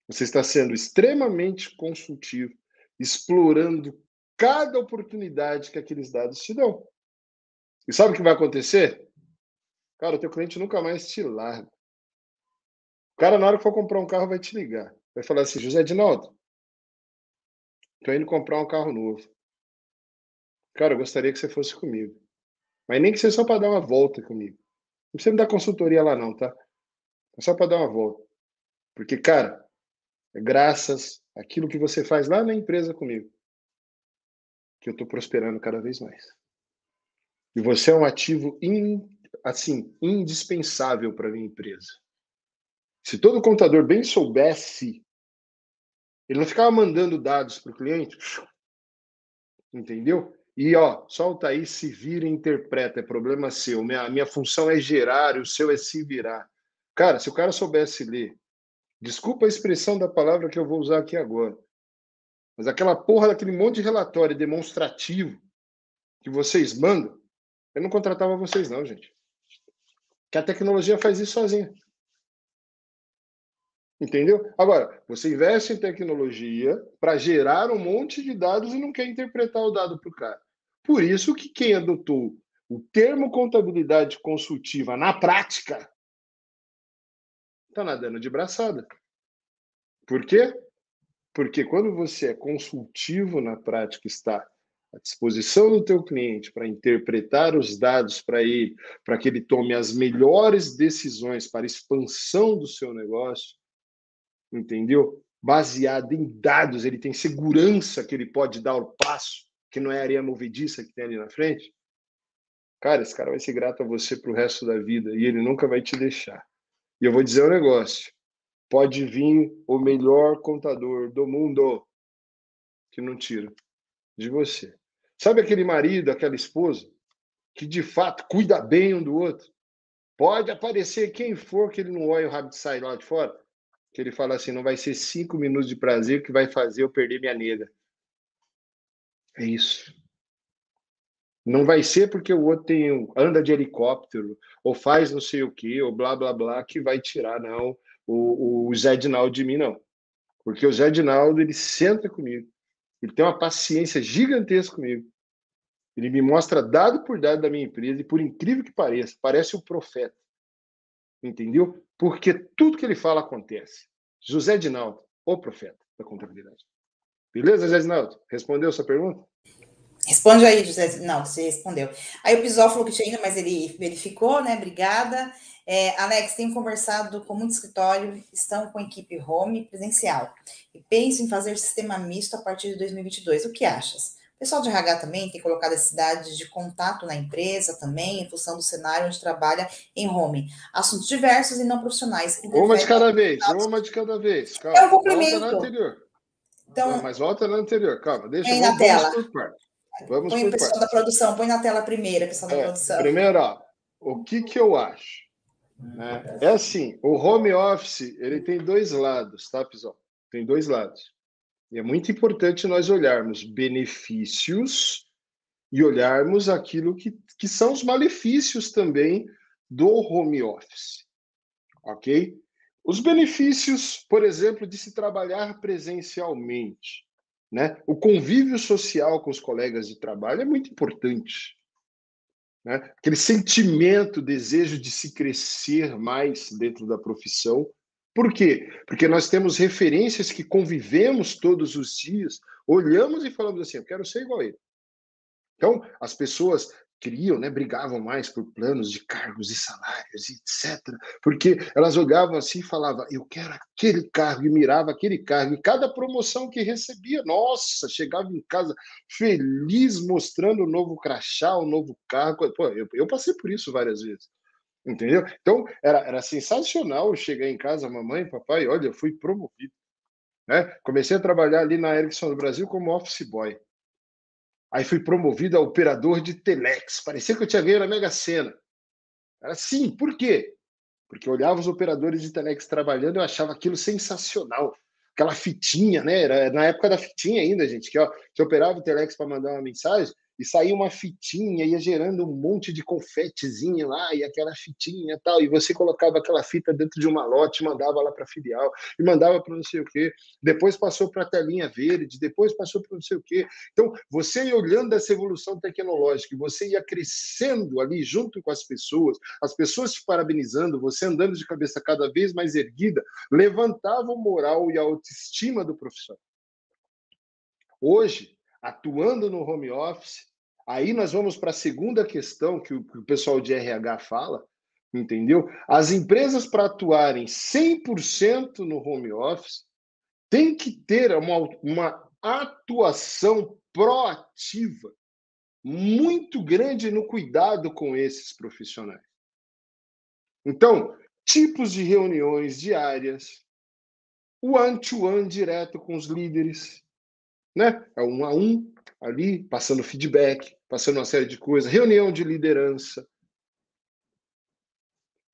Você está sendo extremamente consultivo, explorando cada oportunidade que aqueles dados te dão. E sabe o que vai acontecer? Cara, o teu cliente nunca mais te larga. O cara, na hora que for comprar um carro, vai te ligar. Vai falar assim, José Dinaldo, Estou indo comprar um carro novo. Cara, eu gostaria que você fosse comigo. Mas nem que seja só para dar uma volta comigo. Não precisa me dar consultoria lá, não, tá? É só para dar uma volta. Porque, cara, graças àquilo que você faz lá na empresa comigo que eu estou prosperando cada vez mais. E você é um ativo in, assim indispensável para minha empresa. Se todo contador bem soubesse ele não ficava mandando dados para o cliente, entendeu? E ó, solta aí, se vira e interpreta, é problema seu. Minha, minha função é gerar, o seu é se virar. Cara, se o cara soubesse ler, desculpa a expressão da palavra que eu vou usar aqui agora, mas aquela porra daquele monte de relatório demonstrativo que vocês mandam, eu não contratava vocês, não, gente. Que a tecnologia faz isso sozinha. Entendeu? Agora, você investe em tecnologia para gerar um monte de dados e não quer interpretar o dado para o cara. Por isso que quem adotou o termo contabilidade consultiva na prática está nadando de braçada. Por quê? Porque quando você é consultivo na prática, está à disposição do teu cliente para interpretar os dados para ele, para que ele tome as melhores decisões para a expansão do seu negócio, entendeu? Baseado em dados, ele tem segurança que ele pode dar o passo, que não é areia movediça que tem ali na frente. Cara, esse cara vai ser grato a você pro resto da vida e ele nunca vai te deixar. E eu vou dizer um negócio: pode vir o melhor contador do mundo que não tira de você. Sabe aquele marido, aquela esposa que de fato cuida bem um do outro? Pode aparecer quem for que ele não olha o rabo de sair lá de fora que ele fala assim: não vai ser cinco minutos de prazer que vai fazer eu perder minha nega. É isso. Não vai ser porque o outro tem, anda de helicóptero, ou faz não sei o que, ou blá blá blá, que vai tirar, não, o, o Zé Dinaldo de mim, não. Porque o Zé Dinaldo, ele senta comigo. Ele tem uma paciência gigantesca comigo. Ele me mostra dado por dado da minha empresa, e por incrível que pareça, parece o profeta. Entendeu? porque tudo que ele fala acontece. José Dinaldo, o profeta da contabilidade. Beleza, Gesnaldo? Respondeu sua pergunta? Responde aí, José. Não, você respondeu. Aí o Pisol falou que tinha ido, mas ele verificou, né? Obrigada. É, Alex, tenho conversado com muito escritório, estão com equipe home presencial e penso em fazer sistema misto a partir de 2022. O que achas? O pessoal de RH também tem colocado as cidades de contato na empresa também, em função do cenário onde trabalha em home. Assuntos diversos e não profissionais. Uma de cada vez, uma de cada vez. Calma. É um complemento. Volta na anterior. Então, mas volta na anterior, calma. Deixa eu na tela. Por parte. Vamos põe o pessoal parte. da produção, põe na tela primeiro, pessoal da é, produção. Primeiro, ó, o que, que eu acho? Né? É assim, o home office ele tem dois lados, tá, pessoal? Tem dois lados. E é muito importante nós olharmos benefícios e olharmos aquilo que, que são os malefícios também do home office. Ok? Os benefícios, por exemplo, de se trabalhar presencialmente. Né? O convívio social com os colegas de trabalho é muito importante. Né? Aquele sentimento, desejo de se crescer mais dentro da profissão. Por quê? Porque nós temos referências que convivemos todos os dias, olhamos e falamos assim: eu quero ser igual a ele. Então, as pessoas queriam, né, brigavam mais por planos de cargos e salários, etc. Porque elas olhavam assim e falavam, eu quero aquele cargo, e mirava aquele cargo, e cada promoção que recebia, nossa, chegava em casa feliz, mostrando o novo crachá, o novo cargo. Pô, eu, eu passei por isso várias vezes. Entendeu? Então, era, era sensacional chegar em casa, mamãe, papai, olha, eu fui promovido. Né? Comecei a trabalhar ali na Ericsson do Brasil como office boy. Aí fui promovido a operador de telex. Parecia que eu tinha ganho na Mega Sena. Era assim, por quê? Porque eu olhava os operadores de telex trabalhando e eu achava aquilo sensacional. Aquela fitinha, né? Era na época da fitinha ainda, gente, que ó, você operava o telex para mandar uma mensagem, e saía uma fitinha, ia gerando um monte de confetezinho lá, e aquela fitinha tal, e você colocava aquela fita dentro de uma lote, mandava lá para filial, e mandava para não sei o quê, depois passou para a telinha verde, depois passou para não sei o quê. Então, você ia olhando essa evolução tecnológica, você ia crescendo ali junto com as pessoas, as pessoas te parabenizando, você andando de cabeça cada vez mais erguida, levantava o moral e a autoestima do profissional. Hoje, atuando no home office. Aí nós vamos para a segunda questão que o, pessoal de RH fala, entendeu? As empresas para atuarem 100% no home office tem que ter uma, uma atuação proativa muito grande no cuidado com esses profissionais. Então, tipos de reuniões diárias, o one-to-one -one direto com os líderes, né? É um a um ali, passando feedback, passando uma série de coisas, reunião de liderança,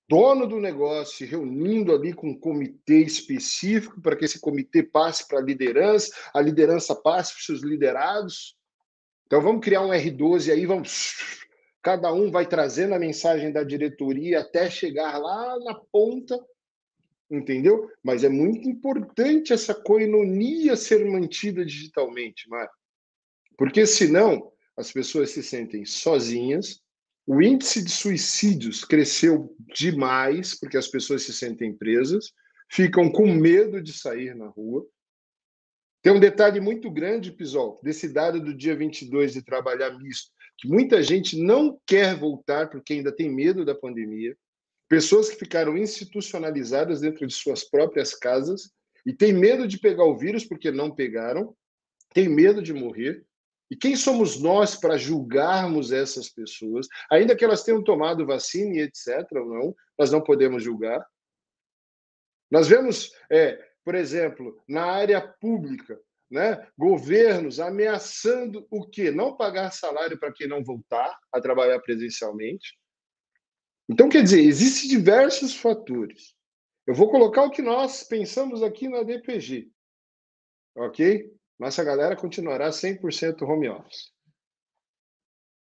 dono do negócio reunindo ali com um comitê específico para que esse comitê passe para a liderança, a liderança passe para os seus liderados. Então vamos criar um R12 aí, vamos cada um vai trazendo a mensagem da diretoria até chegar lá na ponta entendeu? Mas é muito importante essa coinonia ser mantida digitalmente, Mar. Porque senão as pessoas se sentem sozinhas, o índice de suicídios cresceu demais porque as pessoas se sentem presas, ficam com medo de sair na rua. Tem um detalhe muito grande, Pisol, desse dado do dia 22 de trabalhar misto, que muita gente não quer voltar porque ainda tem medo da pandemia. Pessoas que ficaram institucionalizadas dentro de suas próprias casas e têm medo de pegar o vírus porque não pegaram, têm medo de morrer. E quem somos nós para julgarmos essas pessoas, ainda que elas tenham tomado vacina e etc. ou não, nós não podemos julgar. Nós vemos, é, por exemplo, na área pública, né, governos ameaçando o quê? Não pagar salário para quem não voltar a trabalhar presencialmente. Então, quer dizer, existem diversos fatores. Eu vou colocar o que nós pensamos aqui na DPG. Ok? Nossa galera continuará 100% home office.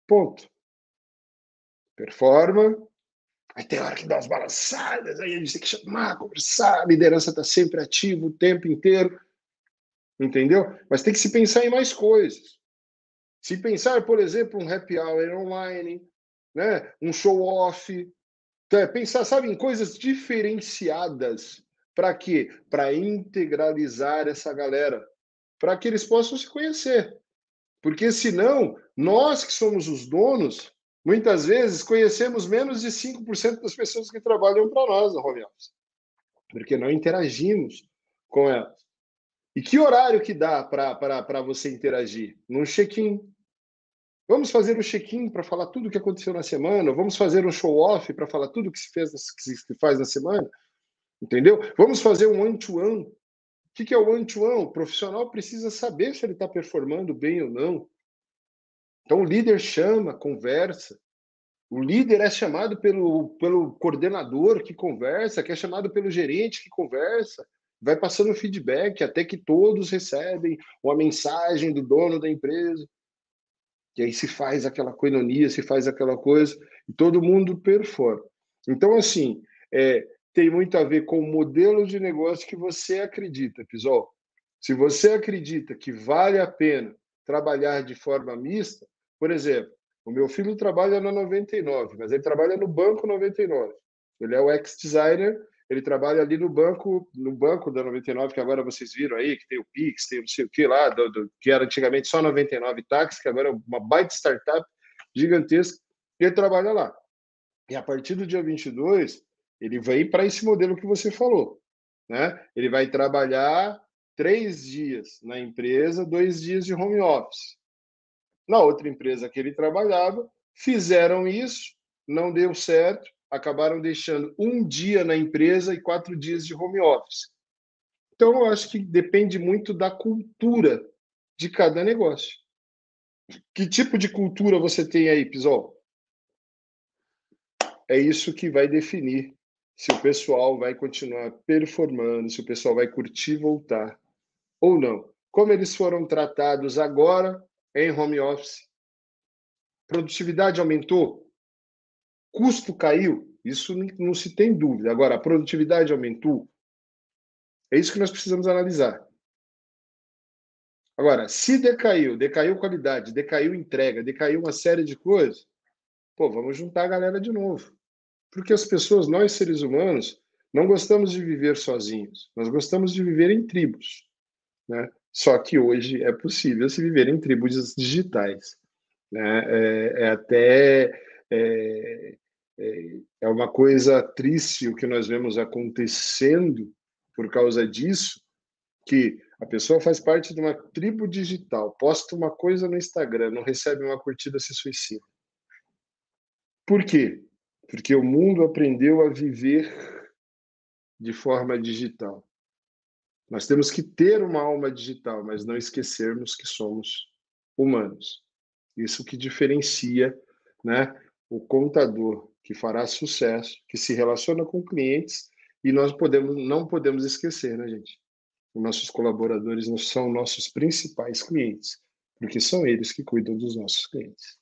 Ponto. Performa. Aí tem hora que dá umas balançadas, aí a gente tem que chamar, conversar, a liderança está sempre ativa o tempo inteiro. Entendeu? Mas tem que se pensar em mais coisas. Se pensar, por exemplo, um happy hour online, né? um show-off. Então, é pensar, sabe, em coisas diferenciadas Para quê? Para integralizar essa galera, para que eles possam se conhecer. Porque senão, nós que somos os donos, muitas vezes conhecemos menos de 5% das pessoas que trabalham para nós na home office. Porque não interagimos com elas. E que horário que dá para você interagir? Num check-in. Vamos fazer um check-in para falar tudo o que aconteceu na semana? Vamos fazer um show-off para falar tudo o que se fez, que se faz na semana? Entendeu? Vamos fazer um one-to-one. O que é o one-to-one? O profissional precisa saber se ele está performando bem ou não. Então, o líder chama, conversa. O líder é chamado pelo, pelo coordenador que conversa, que é chamado pelo gerente que conversa. Vai passando feedback até que todos recebem uma mensagem do dono da empresa. E aí se faz aquela coinonia, se faz aquela coisa, e todo mundo performa. Então, assim, é, tem muito a ver com o modelo de negócio que você acredita, Pisol. Se você acredita que vale a pena trabalhar de forma mista, por exemplo, o meu filho trabalha na 99, mas ele trabalha no Banco 99. Ele é o ex-designer, ele trabalha ali no banco, no banco da 99, que agora vocês viram aí, que tem o Pix, tem não sei o que lá, do, do, que era antigamente só 99 táxi, que agora é uma baita startup gigantesca, ele trabalha lá. E a partir do dia 22, ele vem para esse modelo que você falou. Né? Ele vai trabalhar três dias na empresa, dois dias de home office. Na outra empresa que ele trabalhava, fizeram isso, não deu certo, acabaram deixando um dia na empresa e quatro dias de home office. Então, eu acho que depende muito da cultura de cada negócio. Que tipo de cultura você tem aí, Pisol? É isso que vai definir se o pessoal vai continuar performando, se o pessoal vai curtir voltar ou não. Como eles foram tratados agora em home office? Produtividade aumentou? Custo caiu? Isso não se tem dúvida. Agora, a produtividade aumentou? É isso que nós precisamos analisar. Agora, se decaiu, decaiu qualidade, decaiu entrega, decaiu uma série de coisas, pô, vamos juntar a galera de novo. Porque as pessoas, nós seres humanos, não gostamos de viver sozinhos, nós gostamos de viver em tribos. Né? Só que hoje é possível se viver em tribos digitais. Né? É, é até é, é, é uma coisa triste o que nós vemos acontecendo por causa disso, que a pessoa faz parte de uma tribo digital, posta uma coisa no Instagram, não recebe uma curtida, se suicida. Por quê? porque o mundo aprendeu a viver de forma digital. Nós temos que ter uma alma digital, mas não esquecermos que somos humanos. Isso que diferencia, né, o contador que fará sucesso, que se relaciona com clientes e nós podemos não podemos esquecer, né, gente? Os nossos colaboradores não são nossos principais clientes, porque são eles que cuidam dos nossos clientes.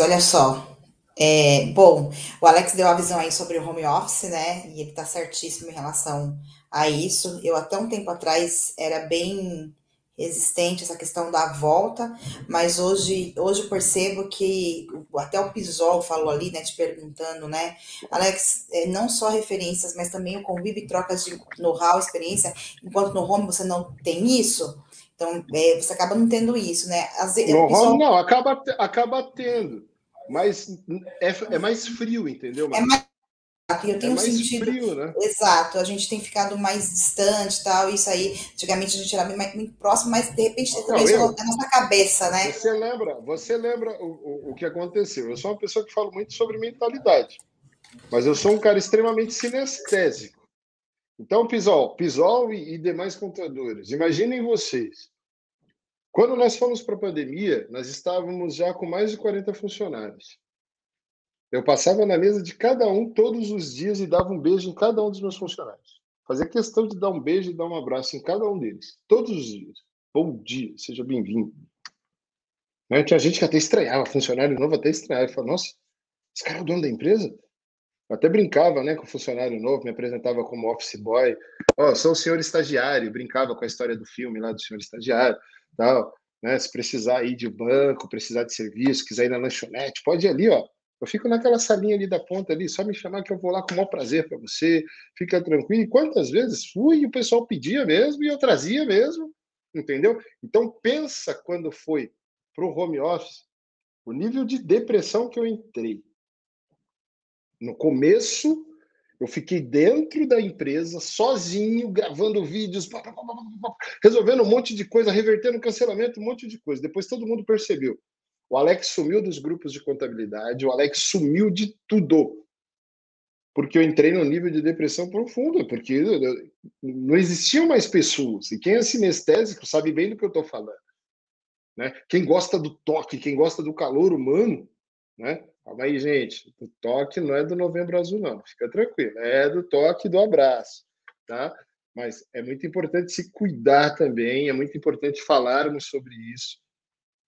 Olha só, é, bom, o Alex deu a visão aí sobre o home office, né? E ele tá certíssimo em relação a isso. Eu até um tempo atrás era bem resistente essa questão da volta, mas hoje hoje eu percebo que até o Pisol falou ali, né, te perguntando, né, Alex, é, não só referências, mas também o convívio e trocas de know-how, experiência, enquanto no home você não tem isso, então é, você acaba não tendo isso, né? Vezes, no home não, acaba, acaba tendo mas é, é mais frio, entendeu? É mais eu tenho é sentido. Frio, né? Exato, a gente tem ficado mais distante tal, isso aí. Antigamente a gente era muito, muito próximo, mas de repente não, eu, na nossa cabeça, né? Você lembra, você lembra o, o, o, que aconteceu? Eu sou uma pessoa que fala muito sobre mentalidade, mas eu sou um cara extremamente sinestésico. Então, Pisol, Pisol e, e demais contadores, imaginem vocês quando nós fomos para a pandemia, nós estávamos já com mais de 40 funcionários. Eu passava na mesa de cada um todos os dias e dava um beijo em cada um dos meus funcionários. Fazia questão de dar um beijo e dar um abraço em cada um deles, todos os dias. Bom dia, seja bem-vindo. Né? Tinha gente que até estranhava, funcionário novo até estranhava. Falava, nossa, esse cara é o dono da empresa? Eu até brincava né, com o funcionário novo, me apresentava como office boy. Ó, oh, sou o senhor estagiário, brincava com a história do filme lá do senhor estagiário tal, né? Se precisar ir de banco, precisar de serviço, quiser ir na lanchonete, pode ir ali, ó. Eu fico naquela salinha ali da ponta ali, só me chamar que eu vou lá com o maior prazer para você, fica tranquilo. E quantas vezes fui e o pessoal pedia mesmo e eu trazia mesmo, entendeu? Então pensa quando foi para o home office, o nível de depressão que eu entrei. No começo, eu fiquei dentro da empresa, sozinho, gravando vídeos, resolvendo um monte de coisa, revertendo cancelamento, um monte de coisa. Depois todo mundo percebeu. O Alex sumiu dos grupos de contabilidade, o Alex sumiu de tudo. Porque eu entrei num nível de depressão profunda, porque não existiam mais pessoas. E quem é sinestésico sabe bem do que eu estou falando. Né? Quem gosta do toque, quem gosta do calor humano, né? Calma aí, gente. O toque não é do Novembro Azul, não. Fica tranquilo. É do toque do abraço, tá? Mas é muito importante se cuidar também, é muito importante falarmos sobre isso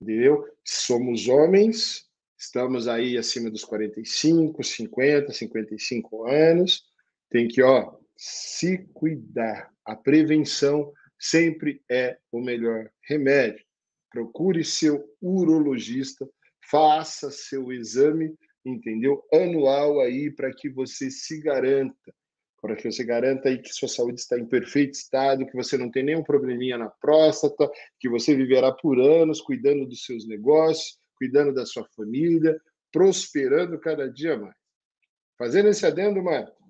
entendeu? Somos homens, estamos aí acima dos 45, 50, 55 anos, tem que, ó, se cuidar. A prevenção sempre é o melhor remédio. Procure seu urologista, faça seu exame, entendeu? Anual aí para que você se garanta para que você garanta aí que sua saúde está em perfeito estado, que você não tem nenhum probleminha na próstata, que você viverá por anos cuidando dos seus negócios, cuidando da sua família, prosperando cada dia mais. Fazendo esse adendo, Marco,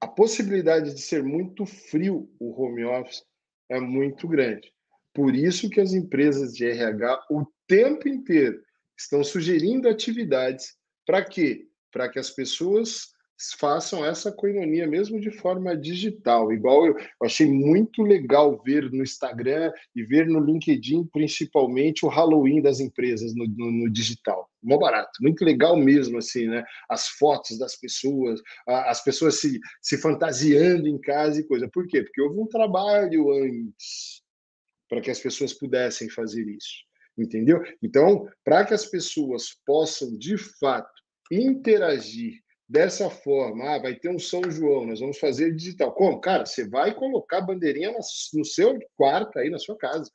a possibilidade de ser muito frio o home office é muito grande. Por isso que as empresas de RH o tempo inteiro estão sugerindo atividades para quê? Para que as pessoas façam essa coinonia mesmo de forma digital. Igual eu, eu, achei muito legal ver no Instagram e ver no LinkedIn, principalmente, o Halloween das empresas no, no, no digital. Mó barato, muito legal mesmo, assim, né? As fotos das pessoas, a, as pessoas se, se fantasiando em casa e coisa. Por quê? Porque houve um trabalho antes para que as pessoas pudessem fazer isso. Entendeu? Então, para que as pessoas possam, de fato, interagir dessa forma, ah, vai ter um São João, nós vamos fazer digital. Como? Cara, você vai colocar bandeirinha no seu quarto aí, na sua casa.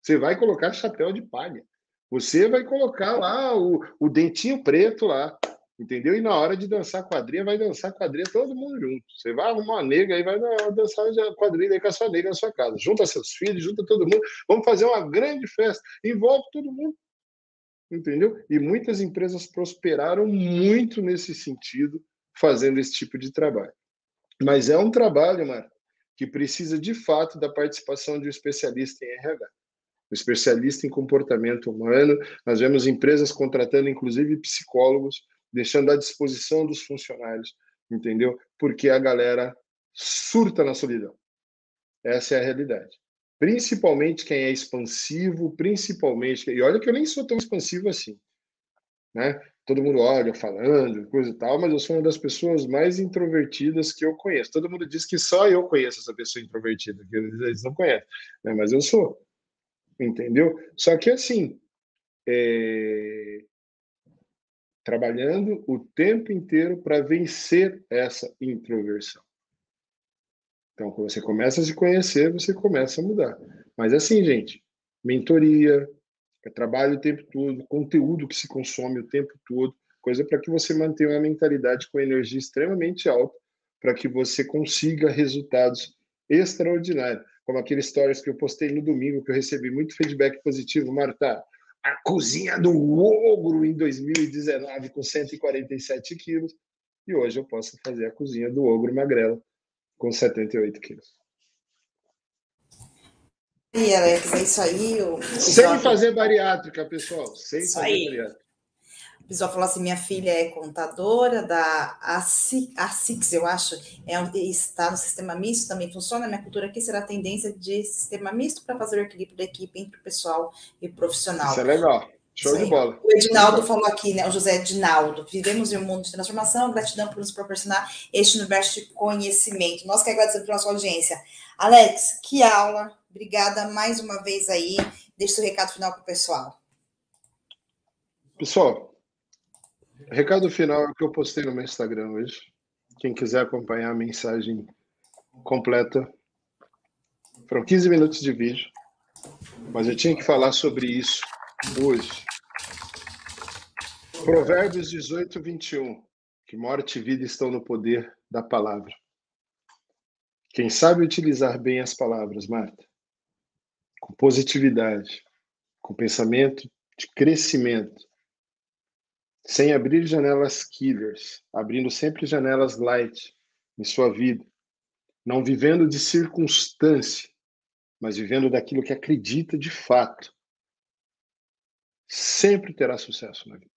Você vai colocar chapéu de palha. Você vai colocar lá o, o dentinho preto lá, entendeu? E na hora de dançar quadrilha, vai dançar quadrilha todo mundo junto. Você vai arrumar uma nega aí, vai dançar quadrilha aí com a sua nega na sua casa. Junta seus filhos, junta todo mundo. Vamos fazer uma grande festa. Envolve todo mundo entendeu? E muitas empresas prosperaram muito nesse sentido, fazendo esse tipo de trabalho. Mas é um trabalho, Marco, que precisa de fato da participação de um especialista em RH. Um especialista em comportamento humano. Nós vemos empresas contratando, inclusive, psicólogos, deixando à disposição dos funcionários, entendeu? Porque a galera surta na solidão. Essa é a realidade principalmente quem é expansivo, principalmente. E olha que eu nem sou tão expansivo assim, né? Todo mundo olha falando, coisa e tal, mas eu sou uma das pessoas mais introvertidas que eu conheço. Todo mundo diz que só eu conheço essa pessoa introvertida, que eles não conhecem, né? mas eu sou, entendeu? Só que assim, é... trabalhando o tempo inteiro para vencer essa introversão. Então, quando você começa a se conhecer, você começa a mudar. Mas assim, gente, mentoria, é trabalho o tempo todo, conteúdo que se consome o tempo todo, coisa para que você mantenha uma mentalidade com energia extremamente alta, para que você consiga resultados extraordinários. Como aquele stories que eu postei no domingo, que eu recebi muito feedback positivo, Marta. A cozinha do ogro em 2019 com 147 quilos. E hoje eu posso fazer a cozinha do ogro magrelo com 78 quilos. E Alex, é isso aí. O... Sem fazer bariátrica, pessoal. Sem isso fazer aí. bariátrica. O pessoal falou assim: minha filha é contadora da ASICS, eu acho, é, está no sistema misto, também funciona. Minha cultura aqui será a tendência de sistema misto para fazer o equilíbrio da equipe entre o pessoal e o profissional. Isso é legal. Show de bola. O Edinaldo falou aqui, né? O José Edinaldo. Vivemos em um mundo de transformação, gratidão por nos proporcionar este universo de conhecimento. Nós que agradecemos pela sua audiência. Alex, que aula. Obrigada mais uma vez aí. Deixe seu recado final para o pessoal. Pessoal, recado final é o que eu postei no meu Instagram hoje. Quem quiser acompanhar a mensagem completa, foram 15 minutos de vídeo, mas eu tinha que falar sobre isso hoje. Provérbios 18, 21. Que morte e vida estão no poder da palavra. Quem sabe utilizar bem as palavras, Marta, com positividade, com pensamento de crescimento, sem abrir janelas killers, abrindo sempre janelas light em sua vida, não vivendo de circunstância, mas vivendo daquilo que acredita de fato, sempre terá sucesso na vida.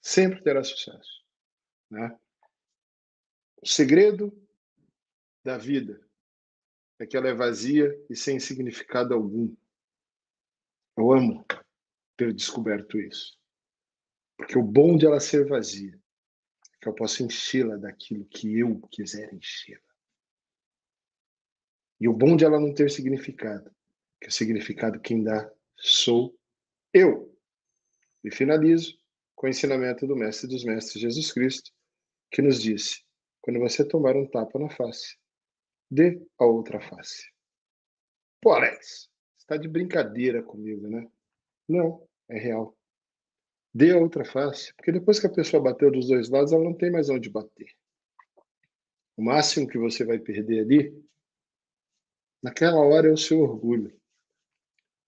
Sempre terá sucesso. Né? O segredo da vida é que ela é vazia e sem significado algum. Eu amo ter descoberto isso. Porque o bom de ela ser vazia é que eu posso enchê-la daquilo que eu quiser enchê-la. E o bom de ela não ter significado, que o significado quem dá sou eu. E finalizo com o ensinamento do Mestre dos Mestres, Jesus Cristo, que nos disse: quando você tomar um tapa na face, dê a outra face. Pô, Alex, está de brincadeira comigo, né? Não, é real. Dê a outra face, porque depois que a pessoa bateu dos dois lados, ela não tem mais onde bater. O máximo que você vai perder ali Naquela hora é o seu orgulho,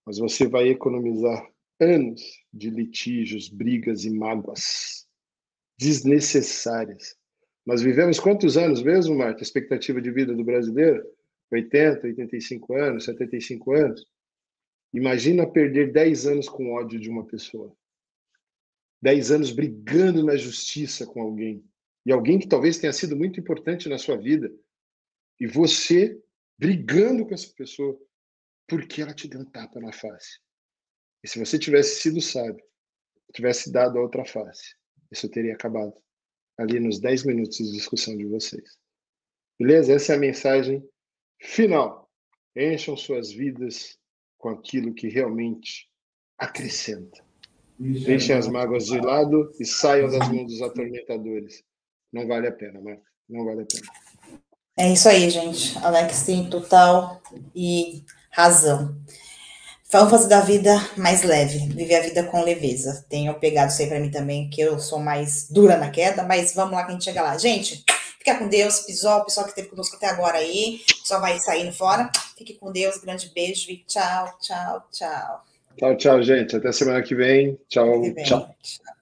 mas você vai economizar anos de litígios, brigas e mágoas desnecessárias. Nós vivemos quantos anos mesmo, Marta? A expectativa de vida do brasileiro? 80, 85 anos, 75 anos? Imagina perder 10 anos com ódio de uma pessoa. 10 anos brigando na justiça com alguém. E alguém que talvez tenha sido muito importante na sua vida. E você brigando com essa pessoa porque ela te deu um tapa na face. E se você tivesse sido sábio, tivesse dado a outra face, isso teria acabado ali nos 10 minutos de discussão de vocês. Beleza? Essa é a mensagem final. Encham suas vidas com aquilo que realmente acrescenta. Deixem as mágoas de lado e saiam das mãos dos atormentadores. Não vale a pena, Marco. Não vale a pena. É isso aí, gente. Alex tem total e razão. Vamos fazer da vida mais leve, viver a vida com leveza. Tenho pegado isso aí para mim também, que eu sou mais dura na queda, mas vamos lá que a gente chega lá. Gente, fica com Deus, pessoal, pessoal que esteve conosco até agora aí, só vai saindo fora. Fique com Deus, grande beijo e tchau, tchau, tchau. Tchau, tchau, gente. Até semana que vem. Tchau, que vem. tchau. tchau.